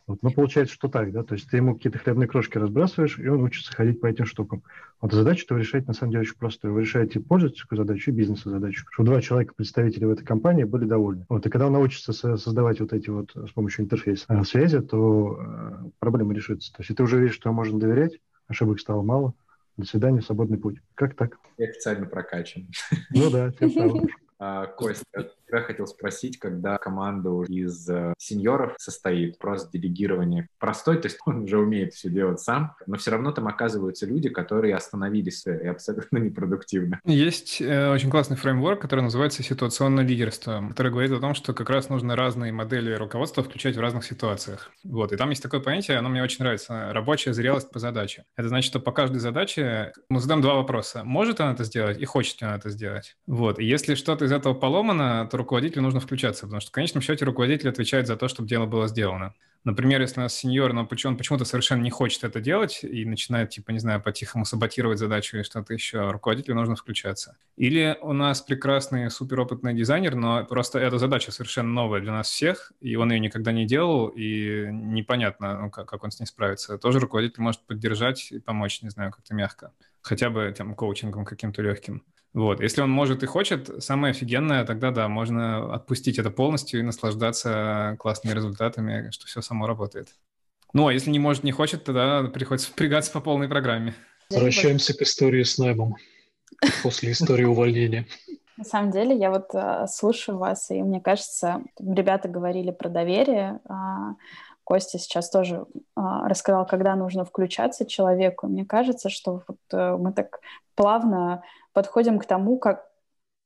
вот, но получается, что так, да, то есть ты ему какие-то хлебные крошки разбрасываешь, и он учится ходить по этим штукам. Вот задачу-то решать на самом деле очень простую. Вы решаете пользовательскую задачу и бизнесовую задачу, чтобы два человека, представителя в этой компании, были довольны. Вот, и когда он научится создавать вот эти вот с помощью интерфейса э, связи, то э, проблема решится. То есть ты уже видишь, что можно доверять, ошибок стало мало, до свидания, свободный путь. Как так? И официально прокачан. Ну да, правильно. А, Костя, я хотел спросить, когда команда из э, сеньоров состоит, просто делегирование простой, то есть он уже умеет все делать сам, но все равно там оказываются люди, которые остановились и абсолютно непродуктивны. Есть э, очень классный фреймворк, который называется ситуационное лидерство, который говорит о том, что как раз нужно разные модели руководства включать в разных ситуациях. Вот, и там есть такое понятие, оно мне очень нравится, рабочая зрелость по задаче. Это значит, что по каждой задаче мы задаем два вопроса. Может она это сделать и хочет ли она это сделать? Вот, и если что-то из этого поломано, то руководителю нужно включаться, потому что в конечном счете руководитель отвечает за то, чтобы дело было сделано. Например, если у нас сеньор, но он почему-то совершенно не хочет это делать и начинает, типа, не знаю, по-тихому саботировать задачу или что-то еще, руководителю нужно включаться. Или у нас прекрасный суперопытный дизайнер, но просто эта задача совершенно новая для нас всех, и он ее никогда не делал, и непонятно, ну, как, как он с ней справится. Тоже руководитель может поддержать и помочь, не знаю, как-то мягко. Хотя бы там коучингом каким-то легким. Вот, если он может и хочет, самое офигенное, тогда да, можно отпустить это полностью и наслаждаться классными результатами, что все само работает. Ну, а если не может, не хочет, тогда приходится впрягаться по полной программе. Возвращаемся к истории с наймом после истории увольнения. На самом деле, я вот э, слушаю вас, и мне кажется, ребята говорили про доверие. Э, Костя сейчас тоже э, рассказал, когда нужно включаться человеку. Мне кажется, что вот, э, мы так плавно подходим к тому, как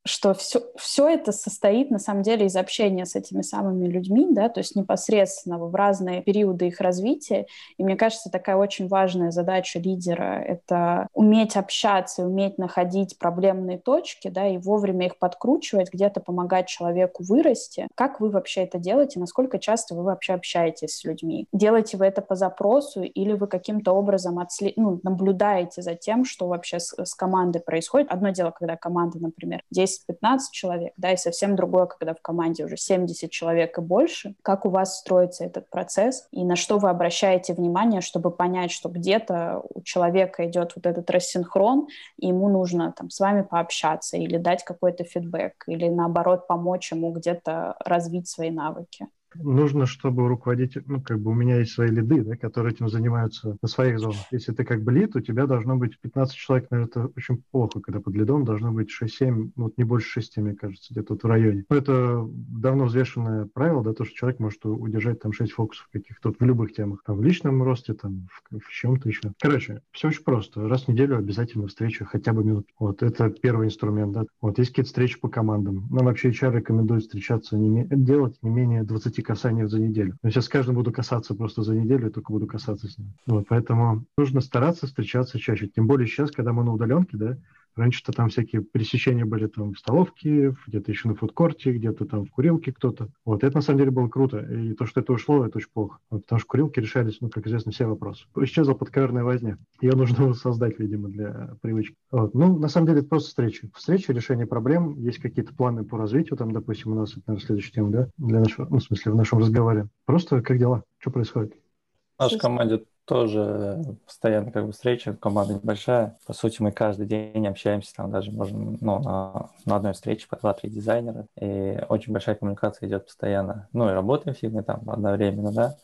что все, все это состоит на самом деле из общения с этими самыми людьми, да, то есть непосредственно в разные периоды их развития. И мне кажется, такая очень важная задача лидера — это уметь общаться, уметь находить проблемные точки, да, и вовремя их подкручивать, где-то помогать человеку вырасти. Как вы вообще это делаете? Насколько часто вы вообще общаетесь с людьми? Делаете вы это по запросу или вы каким-то образом отслед... ну, наблюдаете за тем, что вообще с, с командой происходит? Одно дело, когда команда, например, 10 10-15 человек, да, и совсем другое, когда в команде уже 70 человек и больше. Как у вас строится этот процесс и на что вы обращаете внимание, чтобы понять, что где-то у человека идет вот этот рассинхрон, и ему нужно там с вами пообщаться или дать какой-то фидбэк, или наоборот помочь ему где-то развить свои навыки нужно, чтобы руководитель, ну, как бы у меня есть свои лиды, да, которые этим занимаются на своих зонах. Если ты как бы лид, у тебя должно быть 15 человек, наверное, это очень плохо, когда под лидом должно быть 6-7, ну, вот не больше 6, мне кажется, где-то вот в районе. Но это давно взвешенное правило, да, то, что человек может удержать там 6 фокусов каких-то в любых темах, там, в личном росте, там, в, в чем-то еще. Короче, все очень просто. Раз в неделю обязательно встреча, хотя бы минут. Вот, это первый инструмент, да. Вот, есть какие-то встречи по командам. Нам вообще HR рекомендует встречаться, не, делать не менее 20 касаний за неделю. Я сейчас каждым буду касаться просто за неделю, и только буду касаться с ним. Вот, поэтому нужно стараться встречаться чаще. Тем более сейчас, когда мы на удаленке, да, Раньше-то там всякие пересечения были там в столовке, где-то еще на фудкорте, где-то там в курилке кто-то. Вот, это на самом деле было круто. И то, что это ушло, это очень плохо. Вот, потому что курилки решались, ну, как известно, все вопросы. Исчезла подковерная возня. Ее нужно создать, видимо, для привычки. Вот. Ну, на самом деле, это просто встречи. Встречи, решение проблем. Есть какие-то планы по развитию. Там, допустим, у нас, это, наверное, следующая тема, да, для нашего, ну, в смысле, в нашем разговоре. Просто как дела? Что происходит? В нашей команде тоже постоянно как бы встреча, команда небольшая. По сути, мы каждый день общаемся, там даже можем ну, на, на одной встрече по два-три дизайнера, и очень большая коммуникация идет постоянно. Ну и работаем все мы там одновременно, да.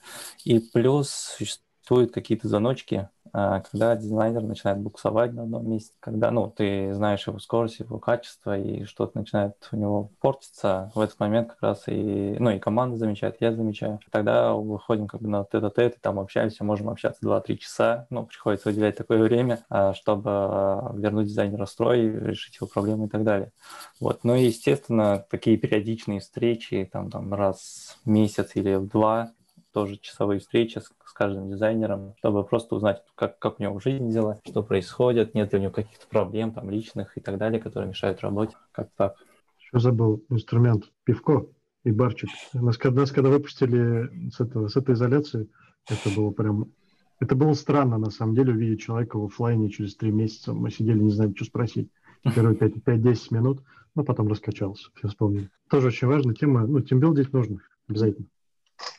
И плюс существуют какие-то заночки, когда дизайнер начинает буксовать на одном месте, когда, ну, ты знаешь его скорость, его качество, и что-то начинает у него портиться, в этот момент как раз и, ну, и команда замечает, я замечаю. Тогда выходим как бы на тет-а-тет, и там общаемся, можем общаться 2-3 часа, ну, приходится выделять такое время, а, чтобы а, вернуть дизайнера в строй, решить его проблемы и так далее. Вот. Ну и, естественно, такие периодичные встречи, там, там раз в месяц или в два, тоже часовые встречи с, с каждым дизайнером, чтобы просто узнать, как, как у него в жизни дела, что происходит, нет ли у него каких-то проблем там личных и так далее, которые мешают работе. Как так? Еще забыл инструмент. Пивко и барчик. Нас, нас когда выпустили с, этого, с этой изоляции, это было прям... Это было странно, на самом деле, увидеть человека в офлайне через три месяца. Мы сидели, не знаем, что спросить. Первые [LAUGHS] 5-10 минут, но потом раскачался, все вспомнили. Тоже очень важная тема. Ну, тимбилдить нужно обязательно.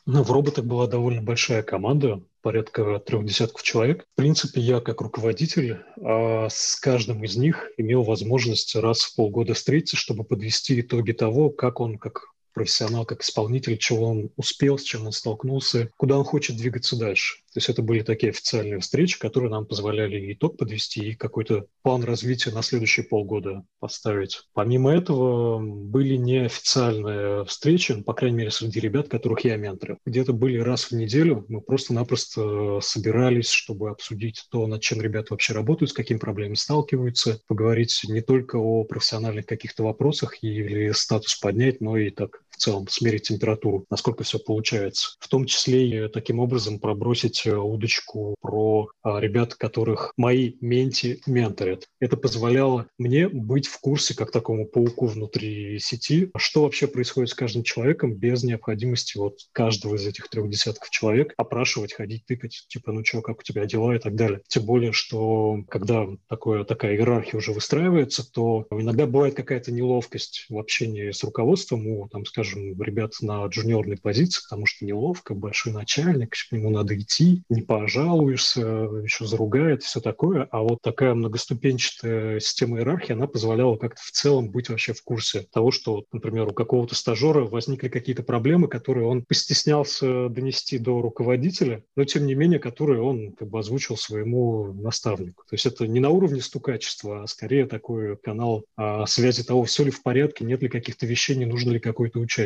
Ну, в роботах была довольно большая команда, порядка трех десятков человек. В принципе, я как руководитель а с каждым из них имел возможность раз в полгода встретиться, чтобы подвести итоги того, как он как профессионал, как исполнитель, чего он успел, с чем он столкнулся, куда он хочет двигаться дальше. То есть это были такие официальные встречи, которые нам позволяли итог подвести и какой-то план развития на следующие полгода поставить. Помимо этого были неофициальные встречи, по крайней мере, среди ребят, которых я менторил. Где-то были раз в неделю, мы просто-напросто собирались, чтобы обсудить то, над чем ребята вообще работают, с какими проблемами сталкиваются, поговорить не только о профессиональных каких-то вопросах или статус поднять, но и так в целом смерить температуру, насколько все получается. В том числе и таким образом пробросить э, удочку про а, ребят, которых мои менти менторят. Это позволяло мне быть в курсе, как такому пауку внутри сети, что вообще происходит с каждым человеком без необходимости вот каждого из этих трех десятков человек опрашивать, ходить, тыкать, типа, ну что, как у тебя дела и так далее. Тем более, что когда такое, такая иерархия уже выстраивается, то иногда бывает какая-то неловкость в общении с руководством у, там, скажем, скажем, ребят на джуниорной позиции, потому что неловко, большой начальник, к нему надо идти, не пожалуешься, еще заругает, все такое. А вот такая многоступенчатая система иерархии, она позволяла как-то в целом быть вообще в курсе того, что, например, у какого-то стажера возникли какие-то проблемы, которые он постеснялся донести до руководителя, но тем не менее, которые он как бы озвучил своему наставнику. То есть это не на уровне стукачества, а скорее такой канал а, связи того, все ли в порядке, нет ли каких-то вещей, не нужно ли какой-то участие.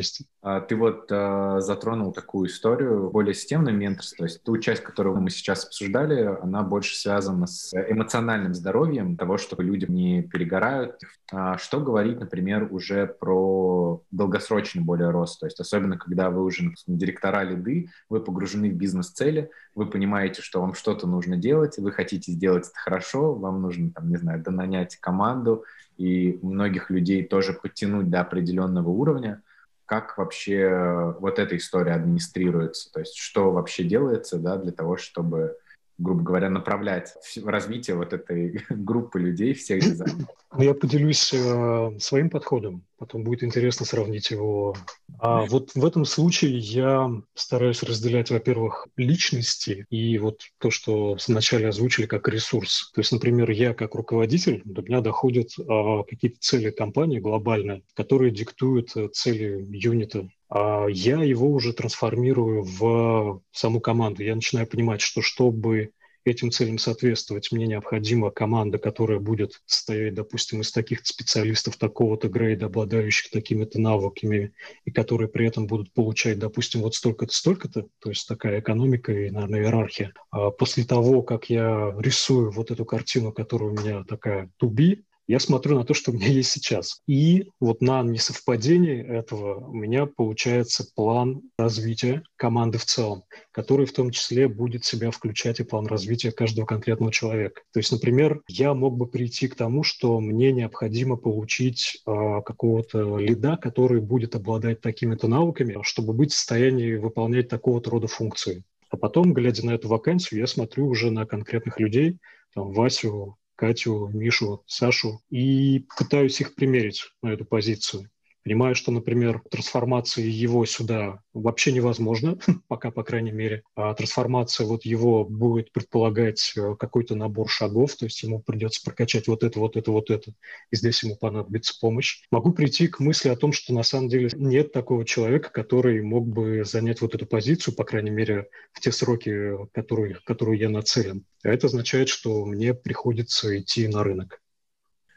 А, ты вот э, затронул такую историю, более системное менторство. То есть ту часть, которую мы сейчас обсуждали, она больше связана с эмоциональным здоровьем, того, чтобы люди не перегорают. А что говорить, например, уже про долгосрочный более рост? То есть особенно, когда вы уже директора лиды, вы погружены в бизнес-цели, вы понимаете, что вам что-то нужно делать, вы хотите сделать это хорошо, вам нужно, там, не знаю, донанять команду и многих людей тоже подтянуть до определенного уровня. Как вообще вот эта история администрируется? То есть что вообще делается да, для того, чтобы грубо говоря, направлять развитие вот этой [LAUGHS] группы людей, всех дизайнеров? Ну, я поделюсь э, своим подходом, потом будет интересно сравнить его. А вот в этом случае я стараюсь разделять, во-первых, личности и вот то, что вначале озвучили как ресурс. То есть, например, я как руководитель, до меня доходят э, какие-то цели компании глобальные, которые диктуют э, цели юнита я его уже трансформирую в саму команду. Я начинаю понимать, что чтобы этим целям соответствовать, мне необходима команда, которая будет состоять, допустим, из таких специалистов такого-то грейда, обладающих такими-то навыками, и которые при этом будут получать, допустим, вот столько-то, столько-то, то есть такая экономика и, наверное, иерархия. А после того, как я рисую вот эту картину, которая у меня такая to be, я смотрю на то, что у меня есть сейчас. И вот на несовпадение этого у меня получается план развития команды в целом, который в том числе будет себя включать и план развития каждого конкретного человека. То есть, например, я мог бы прийти к тому, что мне необходимо получить э, какого-то лида, который будет обладать такими-то навыками, чтобы быть в состоянии выполнять такого-то рода функции. А потом, глядя на эту вакансию, я смотрю уже на конкретных людей, там, Васю, Катю, Мишу, Сашу и пытаюсь их примерить на эту позицию. Понимаю, что, например, трансформация его сюда вообще невозможно, [LAUGHS] пока, по крайней мере. А трансформация вот его будет предполагать э, какой-то набор шагов, то есть ему придется прокачать вот это, вот это, вот это, и здесь ему понадобится помощь. Могу прийти к мысли о том, что на самом деле нет такого человека, который мог бы занять вот эту позицию, по крайней мере, в те сроки, которые, которые я нацелен. А это означает, что мне приходится идти на рынок.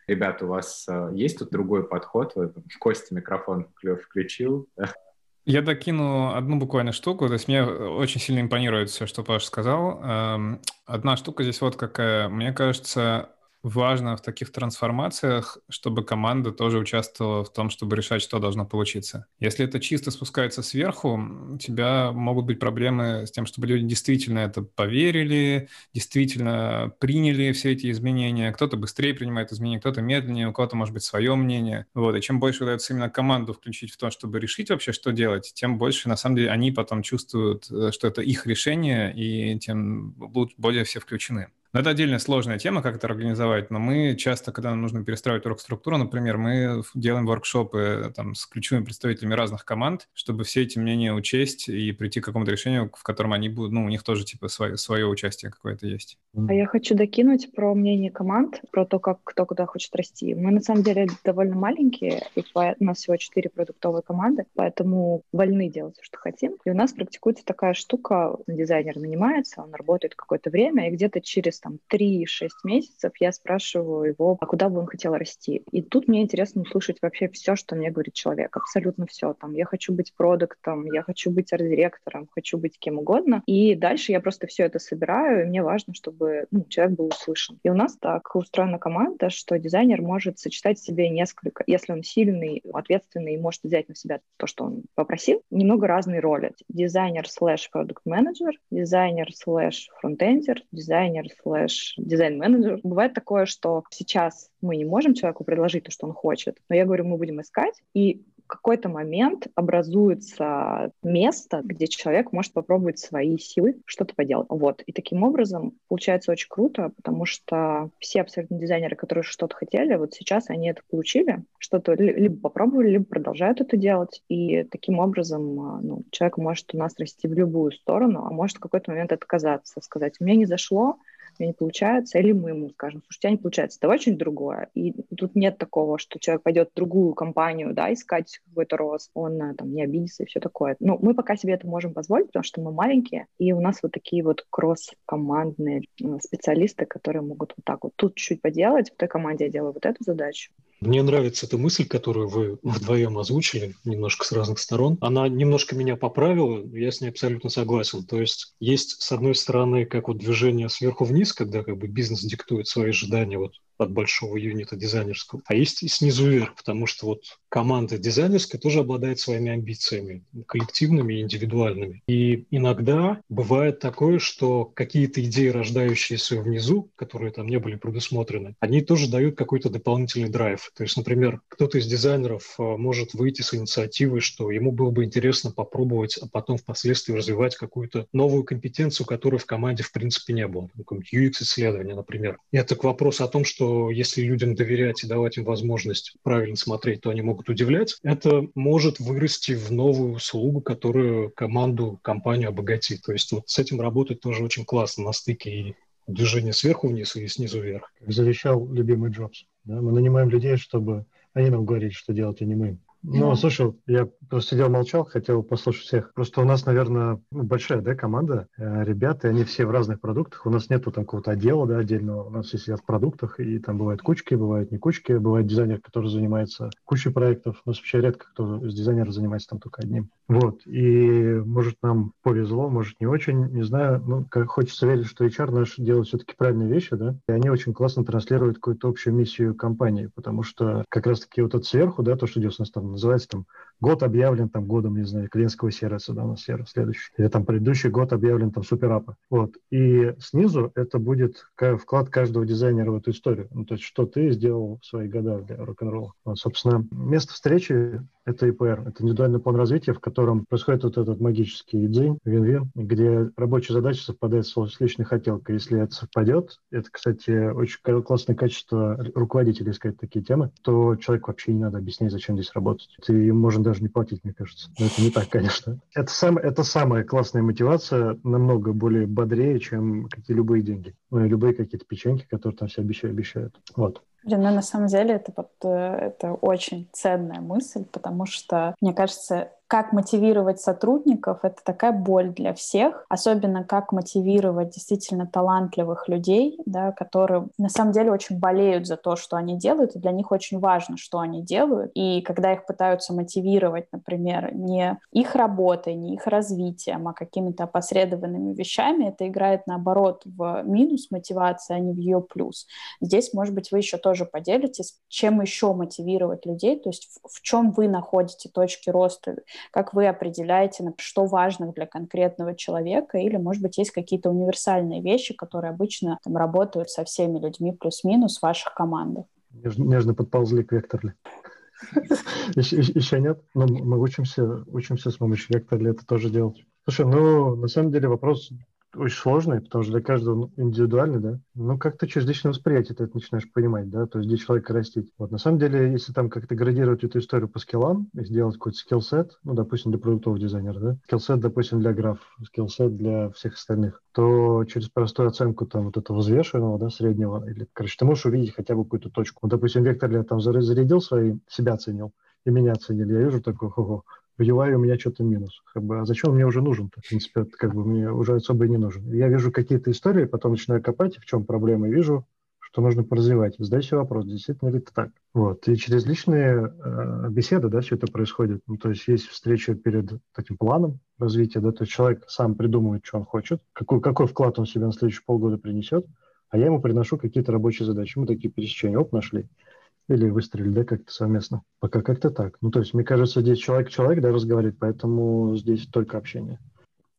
Ребята, у вас э, есть тут другой подход? Вы Костя микрофон включил. Я докину одну буквально штуку. То есть мне очень сильно импонирует все, что Паша сказал. Эм, одна штука здесь вот какая. Мне кажется, важно в таких трансформациях, чтобы команда тоже участвовала в том, чтобы решать, что должно получиться. Если это чисто спускается сверху, у тебя могут быть проблемы с тем, чтобы люди действительно это поверили, действительно приняли все эти изменения. Кто-то быстрее принимает изменения, кто-то медленнее, у кого-то может быть свое мнение. Вот. И чем больше удается именно команду включить в то, чтобы решить вообще, что делать, тем больше, на самом деле, они потом чувствуют, э, что это их решение, и тем более все включены. Но это отдельная сложная тема, как это организовать. Но мы часто, когда нам нужно перестраивать орг-структуру, например, мы делаем воркшопы там, с ключевыми представителями разных команд, чтобы все эти мнения учесть и прийти к какому-то решению, в котором они будут, ну, у них тоже типа свое, свое участие какое-то есть. А я хочу докинуть про мнение команд, про то, как кто куда хочет расти. Мы на самом деле довольно маленькие, и у нас всего четыре продуктовые команды, поэтому вольны делать, что хотим. И у нас практикуется такая штука, дизайнер нанимается, он работает какое-то время, и где-то через там 3-6 месяцев я спрашиваю его, а куда бы он хотел расти. И тут мне интересно услышать вообще все, что мне говорит человек, абсолютно все. Там, я хочу быть продуктом, я хочу быть арт-директором, хочу быть кем угодно. И дальше я просто все это собираю, и мне важно, чтобы ну, человек был услышан. И у нас так устроена команда, что дизайнер может сочетать в себе несколько, если он сильный, ответственный и может взять на себя то, что он попросил, немного разные роли. Дизайнер slash product менеджер, дизайнер slash фронтендер, дизайнер slash slash дизайн-менеджер. Бывает такое, что сейчас мы не можем человеку предложить то, что он хочет, но я говорю, мы будем искать, и в какой-то момент образуется место, где человек может попробовать свои силы что-то поделать. Вот. И таким образом получается очень круто, потому что все абсолютно дизайнеры, которые что-то хотели, вот сейчас они это получили, что-то либо попробовали, либо продолжают это делать. И таким образом а, ну, человек может у нас расти в любую сторону, а может в какой-то момент отказаться, сказать, у меня не зашло, меня не получается, или мы ему скажем, слушай, у тебя не получается, давай что-нибудь другое. И тут нет такого, что человек пойдет в другую компанию, да, искать какой-то рост, он э, там не обидится и все такое. Но мы пока себе это можем позволить, потому что мы маленькие, и у нас вот такие вот кросс-командные э, специалисты, которые могут вот так вот тут чуть-чуть поделать, в той команде я делаю вот эту задачу, Мне нравится эта мысль, которую вы вдвоем озвучили, немножко с разных сторон. Она немножко меня поправила, я с ней абсолютно согласен. То есть есть, с одной стороны, как вот движение сверху вниз, когда как бы бизнес диктует свои ожидания вот от большого юнита дизайнерского, а есть и снизу вверх, потому что вот команда дизайнерская тоже обладает своими амбициями, коллективными и индивидуальными. И иногда бывает такое, что какие-то идеи, рождающиеся внизу, которые там не были предусмотрены, они тоже дают какой-то дополнительный драйв. То есть, например, кто-то из дизайнеров а, может выйти с инициативой, что ему было бы интересно попробовать, а потом впоследствии развивать какую-то новую компетенцию, которой в команде в принципе не было. UX-исследование, например. Это к вопросу о том, что что если людям доверять и давать им возможность правильно смотреть, то они могут удивлять. Это может вырасти в новую услугу, которую команду, компанию обогатит. То есть вот с этим работать тоже очень классно на стыке и движение сверху вниз и снизу вверх. Как завещал любимый Джобс. Да? Мы нанимаем людей, чтобы они нам говорили, что делать, а не мы. Ну, mm слушай, я просто сидел, молчал, хотел послушать всех. Просто у нас, наверное, большая, да, команда, э, ребята, они все в разных продуктах. У нас нету там какого-то отдела, да, отдельного. У нас все сидят в продуктах, и там бывают кучки, бывают не кучки. Бывает дизайнер, который занимается кучей проектов. У нас вообще редко кто из дизайнеров занимается там только одним. Вот. И может нам повезло, может не очень, не знаю. Ну, как хочется верить, что HR наш делает все-таки правильные вещи, да, и они очень классно транслируют какую-то общую миссию компании, потому что как раз-таки вот это сверху, да, то, что идет с нас там называется там год объявлен там годом, не знаю, клиентского сервиса, да, у нас сервис следующий, или там предыдущий год объявлен там суперапа. Вот. И снизу это будет вклад каждого дизайнера в эту историю. Ну, то есть, что ты сделал в свои года для рок-н-ролла. Вот, собственно, место встречи это ИПР, это индивидуальный план развития, в котором происходит вот этот магический дзень, вин-вин, где рабочая задача совпадает с личной хотелкой. Если это совпадет, это, кстати, очень классное качество руководителя искать такие темы, то человек вообще не надо объяснять, зачем здесь работать. Ты им можно даже не платить, мне кажется. Но это не так, конечно. Это, сам, это самая классная мотивация, намного более бодрее, чем какие любые деньги. Ну и любые какие-то печеньки, которые там все обещают. обещают. Вот. Блин, ну на самом деле это, э, это очень ценная мысль, потому что, мне кажется, как мотивировать сотрудников, это такая боль для всех, особенно как мотивировать действительно талантливых людей, да, которые на самом деле очень болеют за то, что они делают, и для них очень важно, что они делают. И когда их пытаются мотивировать, например, не их работой, не их развитием, а какими-то опосредованными вещами, это играет наоборот в минус мотивации, а не в ее плюс. Здесь, может быть, вы еще тоже поделитесь, чем еще мотивировать людей, то есть в, в чем вы находите точки роста как вы определяете, что важно для конкретного человека, или, может быть, есть какие-то универсальные вещи, которые обычно там, работают со всеми людьми плюс-минус в ваших командах? Нежно, нежно подползли к векторли. [LAUGHS] Еще, еще нет, но мы учимся, учимся с помощью векторли это тоже делать. Слушай, ну, на самом деле вопрос очень сложный, потому что для каждого индивидуальный, да. Но как-то через личное восприятие ты это начинаешь понимать, да, то есть где человека растить. Вот на самом деле, если там как-то градировать эту историю по скиллам и сделать какой-то skill set, ну, допустим, для продуктового дизайнера, да, skill set, допустим, для граф, skill set для всех остальных, то через простую оценку там вот этого взвешенного, да, среднего, или, короче, ты можешь увидеть хотя бы какую-то точку. Вот, допустим, вектор я там зарядил свои, себя оценил, и меня оценили. Я вижу такой, ого, в UI у меня что-то минус. Как бы, а зачем мне уже нужен-то? В принципе, это как бы мне уже особо и не нужен. Я вижу какие-то истории, потом начинаю копать, в чем проблема, и вижу, что нужно поразвивать. Задай себе вопрос, действительно ли это так. Вот. И через личные э, беседы, да, все это происходит. Ну, то есть есть встреча перед таким планом развития, да, то есть человек сам придумывает, что он хочет, какой, какой вклад он себе на следующие полгода принесет, а я ему приношу какие-то рабочие задачи. Мы такие пересечения, оп, нашли или выстрелили, да, как-то совместно. Пока как-то так. Ну, то есть, мне кажется, здесь человек-человек, да, разговаривает, поэтому здесь только общение.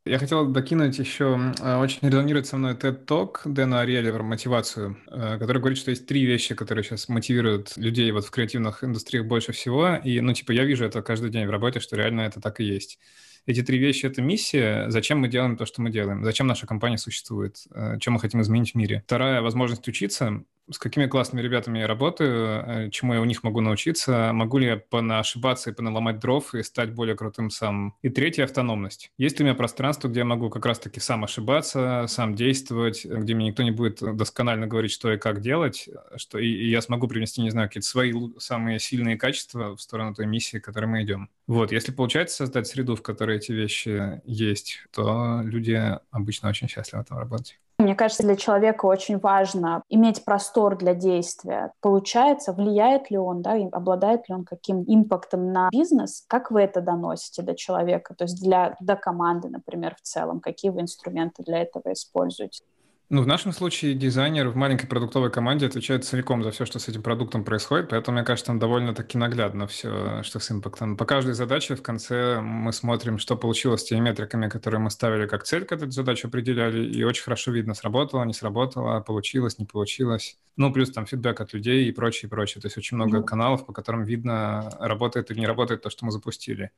Я хотел докинуть еще, э, очень резонирует со мной TED Talk Дэна Ариэля про мотивацию, э, который говорит, что есть три вещи, которые сейчас мотивируют людей вот в креативных индустриях больше всего. И, ну, типа, я вижу это каждый день в работе, что реально это так и есть. Эти три вещи — это миссия, зачем мы делаем то, что мы делаем, зачем наша компания существует, э, чем мы хотим изменить в мире. Вторая — возможность учиться, с какими классными ребятами я работаю, э, чему я у них могу научиться, могу ли я понаошибаться и поналомать дров и стать более крутым сам. И третья — автономность. Есть ли у меня пространство, где я могу как раз-таки сам ошибаться, сам действовать, где мне никто не будет досконально говорить, что и как делать, что и, и я смогу привнести, не знаю, какие-то свои самые сильные качества в сторону той миссии, к которой мы идем. Вот, если получается создать среду, в которой эти вещи есть, то люди обычно очень счастливы там работать. Мне кажется, для человека очень важно иметь простор для действия. Получается, влияет ли он, да, обладает ли он каким импактом на бизнес? Как вы это доносите до человека? То есть для, до команды, например, в целом? Какие вы инструменты для этого используете? Ну, в нашем случае дизайнер в маленькой продуктовой команде отвечает целиком за все, что с этим продуктом происходит, поэтому, мне кажется, там довольно-таки наглядно все, что с импактом. По каждой задаче в конце мы смотрим, что получилось с теми метриками, которые мы ставили как цель к этой задаче определяли, и очень хорошо видно, сработало, не сработало, получилось, не получилось. Ну, плюс там фидбэк от людей и прочее, прочее. То есть очень много каналов, по которым видно, работает или не работает то, что мы запустили.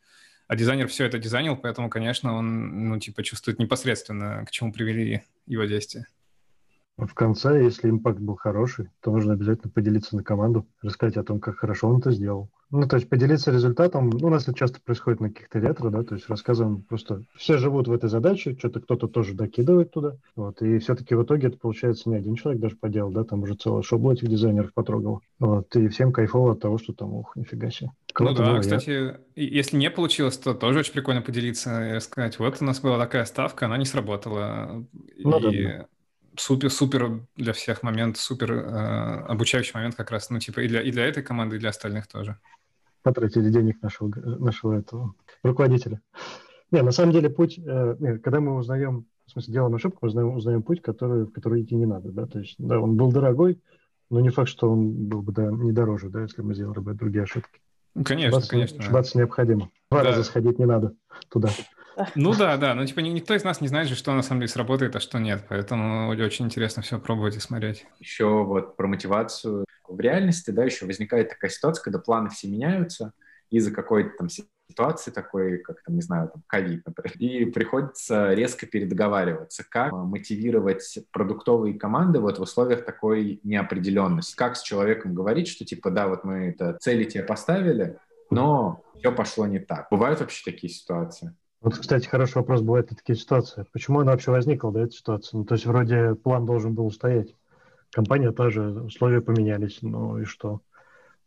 А дизайнер все это дизайнил, поэтому, конечно, он, ну, типа, чувствует непосредственно, к чему привели его действия. В конце, если импакт был хороший, то нужно обязательно поделиться на команду, рассказать о том, как хорошо он это сделал. Ну, то есть поделиться результатом, ну, у нас это часто происходит на каких-то ретро, да, то есть рассказываем просто, все живут в этой задаче, что-то кто-то тоже докидывает туда, вот, и все-таки в итоге это получается не один человек даже поделал, да, там уже целое шобло этих дизайнеров потрогал, вот, и всем кайфово от того, что там, ух, нифига себе. Круто ну да, кстати, я... если не получилось, то тоже очень прикольно поделиться и сказать, вот у нас была такая ставка, она не сработала, ну, и... да, да супер-супер для всех момент, супер э, обучающий момент как раз, ну, типа и для, и для этой команды, и для остальных тоже. Потратили денег нашего, нашего этого руководителя. Не, на самом деле путь, э, когда мы узнаем, в смысле, делаем ошибку, мы узнаем, узнаем путь, который, в который идти не надо, да, то есть, да, он был дорогой, но не факт, что он был бы да, не дороже, да, если мы сделали бы другие ошибки. Конечно, ошибаться, конечно. Ошибаться необходимо. Два да. раза сходить не надо туда. [LAUGHS] Ну да, да, но типа никто из нас не знает же, что на самом деле сработает, а что нет, поэтому очень интересно все пробовать и смотреть. Еще вот про мотивацию. В реальности, да, еще возникает такая ситуация, когда планы все меняются из-за какой-то там ситуации такой, как там, не знаю, там, ковид, например, и приходится резко передоговариваться, как мотивировать продуктовые команды вот в условиях такой неопределенности, как с человеком говорить, что типа, да, вот мы это цели тебе поставили, но все пошло не так. Бывают вообще такие ситуации? Вот, кстати, хороший вопрос, бывают ли такие ситуации. Почему она вообще возникла, да, эта ситуация? Ну, то есть вроде план должен был стоять. Компания та же, условия поменялись, ну и что?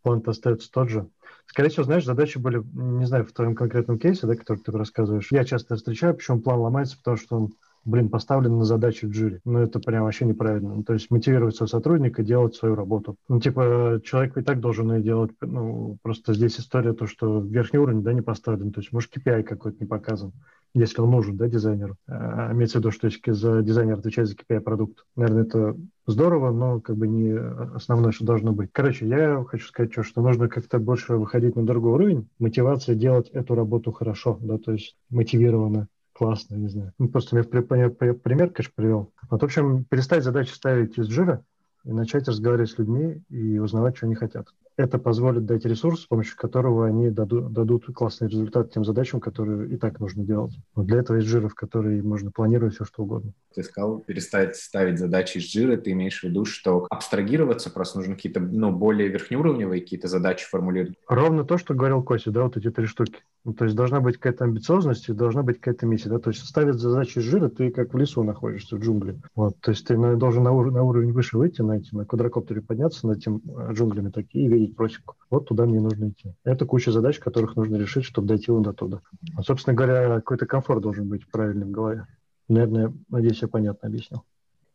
План-то остается тот же. Скорее всего, знаешь, задачи были, не знаю, в твоем конкретном кейсе, да, который ты рассказываешь. Я часто встречаю, почему план ломается, потому что он блин, поставлен на задачу в джире. Ну, это прям вообще неправильно. Ну, то есть мотивировать своего сотрудника делать свою работу. Ну, типа, человек и так должен ее делать. Ну, просто здесь история то, что верхний уровень, да, не поставлен. То есть, может, KPI какой-то не показан, если он нужен, да, дизайнеру. А, имеется в виду, что если за дизайнер отвечает за KPI продукт. Наверное, это здорово, но как бы не основное, что должно быть. Короче, я хочу сказать, что, что нужно как-то больше выходить на другой уровень. Мотивация делать эту работу хорошо, да, то есть мотивированно классно, не знаю. Ну, просто мне пример, конечно, привел. Вот, в общем, перестать задачи ставить из жира и начать разговаривать с людьми и узнавать, что они хотят. Это позволит дать ресурс, с помощью которого они дадут, дадут классный результат тем задачам, которые и так нужно делать. Вот для этого есть жира, в который можно планировать все, что угодно. Ты сказал, перестать ставить задачи из жира, ты имеешь в виду, что абстрагироваться просто нужно какие-то ну, более верхнеуровневые какие-то задачи формулировать? Ровно то, что говорил Костя, да, вот эти три штуки. Ну, то есть должна быть какая-то амбициозность и должна быть какая-то миссия. Да? То есть ставить задачи жира, ты как в лесу находишься, в джунгле. Вот, то есть ты должен на, ур- на уровень выше выйти, на, эти, на квадрокоптере подняться над этим э, джунглями такие и видеть просеку. Вот туда мне нужно идти. Это куча задач, которых нужно решить, чтобы дойти вот до туда. А, собственно говоря, какой-то комфорт должен быть правильный в голове. Наверное, надеюсь, я понятно объяснил.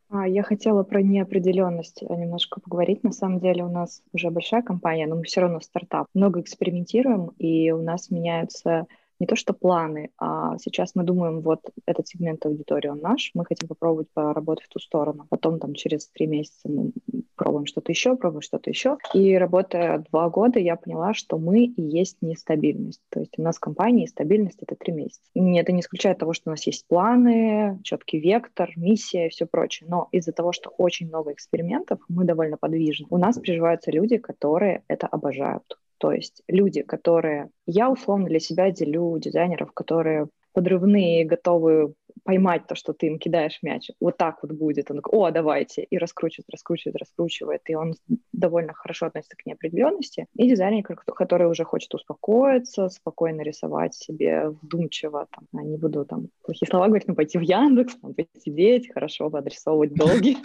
А, я хотела про неопределенность немножко поговорить. На самом деле у нас уже большая компания, но мы все равно стартап. Много экспериментируем, и у нас меняются не то что планы, а сейчас мы думаем, вот этот сегмент аудитории, он наш, мы хотим попробовать поработать в ту сторону. Потом там через три месяца мы пробуем что-то еще, пробуем что-то еще. И работая два года, я поняла, что мы и есть нестабильность. То есть у нас в компании стабильность — это три месяца. И это не исключает того, что у нас есть планы, четкий вектор, миссия и все прочее. Но из-за того, что очень много экспериментов, мы довольно подвижны. У нас приживаются люди, которые это обожают. То есть люди, которые... Я условно для себя делю дизайнеров, которые подрывные, готовы поймать то, что ты им кидаешь мяч. Вот так вот будет. Он такой, о, давайте. И раскручивает, раскручивает, раскручивает. И он довольно хорошо относится к неопределенности. И дизайнер, который уже хочет успокоиться, спокойно рисовать себе вдумчиво. Там, а не буду там плохие слова говорить, но пойти в Яндекс, там, посидеть, хорошо подрисовывать долгие.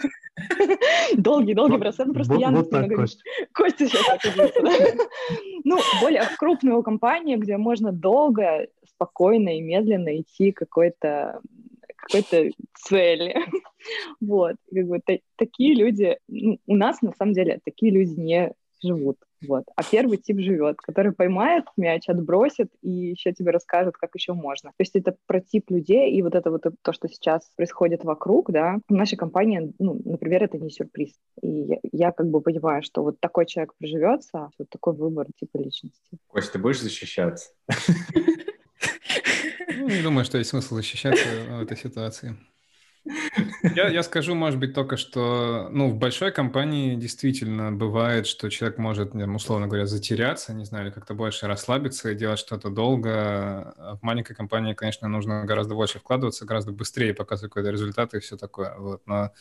Долгий-долгий процесс. Ну, просто Яндекс немного... Костя сейчас Ну, более крупную компанию, где можно долго, спокойно и медленно идти какой-то какой-то цели. [LAUGHS] Вот, как бы такие люди, ну, у нас на самом деле такие люди не живут. Вот. А первый тип живет, который поймает мяч, отбросит и еще тебе расскажет, как еще можно. То есть это про тип людей, и вот это вот то, что сейчас происходит вокруг, да, в нашей компании, ну, например, это не сюрприз. И я, я как бы понимаю, что вот такой человек приживется, вот такой выбор типа личности. Кость, ты будешь защищаться? [LAUGHS] Ну, не думаю, что есть смысл защищаться в этой ситуации. Я, я скажу, может быть, только что, ну, в большой компании действительно бывает, что человек может, условно говоря, затеряться, не знаю, как-то больше расслабиться и делать что-то долго. А в маленькой компании, конечно, нужно гораздо больше вкладываться, гораздо быстрее показывать какой-то результат и все такое. Вот. Но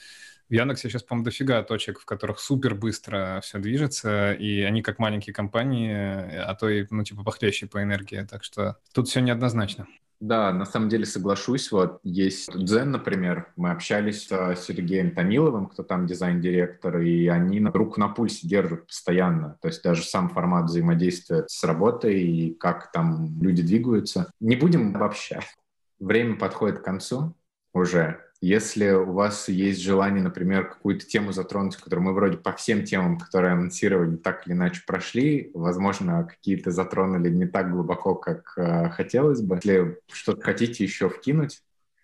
в Яндексе сейчас, по-моему, дофига точек, в которых супер быстро все движется, и они как маленькие компании, а то и, ну, типа, похлеще по энергии. Так что тут все неоднозначно. Да, на самом деле соглашусь. Вот есть Дзен, например. Мы общались с Сергеем Томиловым, кто там дизайн-директор, и они руку на пульсе держат постоянно. То есть даже сам формат взаимодействия с работой и как там люди двигаются. Не будем обобщать. Время подходит к концу уже. Если у вас есть желание, например, какую-то тему затронуть, которую мы вроде по всем темам, которые анонсировали, так или иначе прошли, возможно, какие-то затронули не так глубоко, как э, хотелось бы. Если что-то хотите еще вкинуть.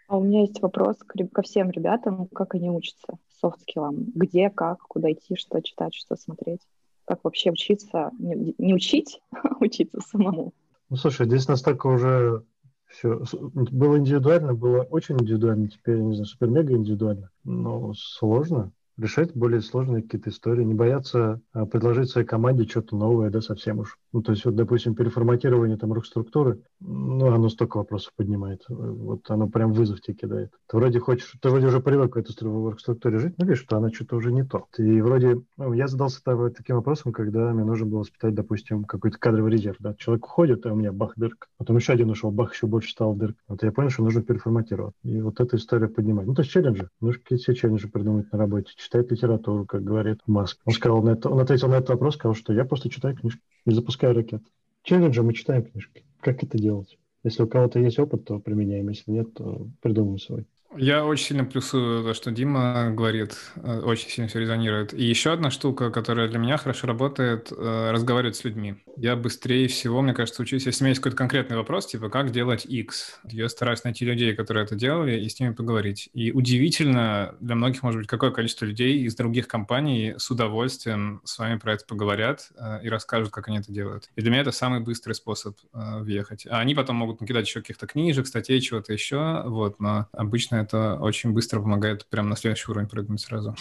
А у меня есть вопрос к, ко всем ребятам, как они учатся софт-скиллам? Где, как, куда идти, что читать, что смотреть? Как вообще учиться? Не, не учить, [LAUGHS] а учиться самому. Ну, слушай, здесь настолько уже все было индивидуально, было очень индивидуально, теперь, не знаю, супер-мега индивидуально, но сложно решать более сложные какие-то истории, не бояться а, предложить своей команде что-то новое, да, совсем уж. Ну, то есть, вот, допустим, переформатирование там рук-структуры, ну, оно столько вопросов поднимает. Вот оно прям вызов тебе кидает. Ты вроде хочешь, ты вроде уже привык к этой структуре жить, но видишь, что она что-то уже не то. И вроде, ну, я задался таким вопросом, когда мне нужно было воспитать, допустим, какой-то кадровый резерв, да. Человек уходит, а у меня бах, дырка. Потом еще один ушел, бах, еще больше стал дырка. Вот я понял, что нужно переформатировать. И вот эта история поднимать. Ну, то есть челленджи. Нужно какие-то все челленджи придумать на работе читает литературу, как говорит Маск. Он сказал на это, он ответил на этот вопрос, сказал, что я просто читаю книжки и запускаю ракет. Челленджи мы читаем книжки. Как это делать? Если у кого-то есть опыт, то применяем. Если нет, то придумаем свой. Я очень сильно плюсую то, что Дима говорит, э, очень сильно все резонирует. И еще одна штука, которая для меня хорошо работает, э, разговаривать с людьми. Я быстрее всего, мне кажется, учусь, если у меня есть какой-то конкретный вопрос, типа, как делать X. Я стараюсь найти людей, которые это делали, и с ними поговорить. И удивительно, для многих, может быть, какое количество людей из других компаний с удовольствием с вами про это поговорят э, и расскажут, как они это делают. И для меня это самый быстрый способ въехать. А они потом могут накидать еще каких-то книжек, статей, чего-то еще, вот, но обычно это очень быстро помогает прямо на следующий уровень прыгнуть сразу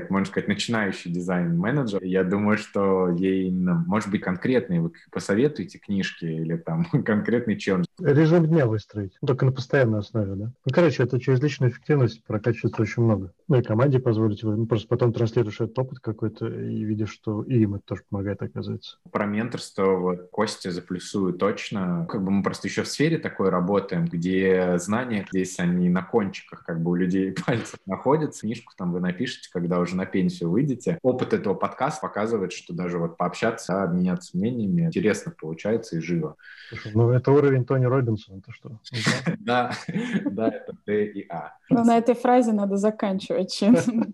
как можно сказать, начинающий дизайн-менеджер. Я думаю, что ей, может быть, конкретные вы посоветуете книжки или там [LAUGHS] конкретный челлендж. Режим дня выстроить, ну, только на постоянной основе, да? Ну, короче, это через личную эффективность прокачивается очень много. Ну, и команде позволить, ну, просто потом транслируешь этот опыт какой-то и видишь, что и им это тоже помогает, оказывается. Про менторство вот Костя заплюсую точно. Как бы мы просто еще в сфере такой работаем, где знания здесь они на кончиках как бы у людей [LAUGHS] пальцев находятся. Книжку там вы напишете, когда уже на пенсию выйдете. Опыт этого подкаста показывает, что даже вот пообщаться, обменяться мнениями интересно получается и живо. Слушай, ну это уровень Тони Робинсона, это что? [LAUGHS] Да, да, это Д и А. Ну на этой фразе надо заканчивать, честно.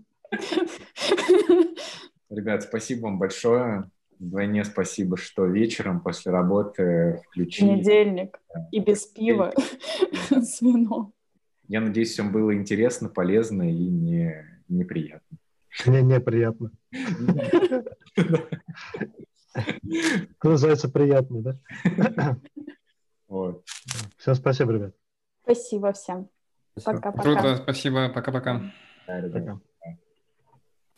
Ребят, спасибо вам большое. Вдвойне спасибо, что вечером после работы включили. Понедельник. И без пива [LAUGHS] с вином. Я надеюсь, всем было интересно, полезно и не, неприятно. Мне неприятно. [LAUGHS] Называется приятно, да? Вот. Все, спасибо, ребят. Спасибо всем. Пока-пока. Круто, спасибо. Пока-пока. Пока.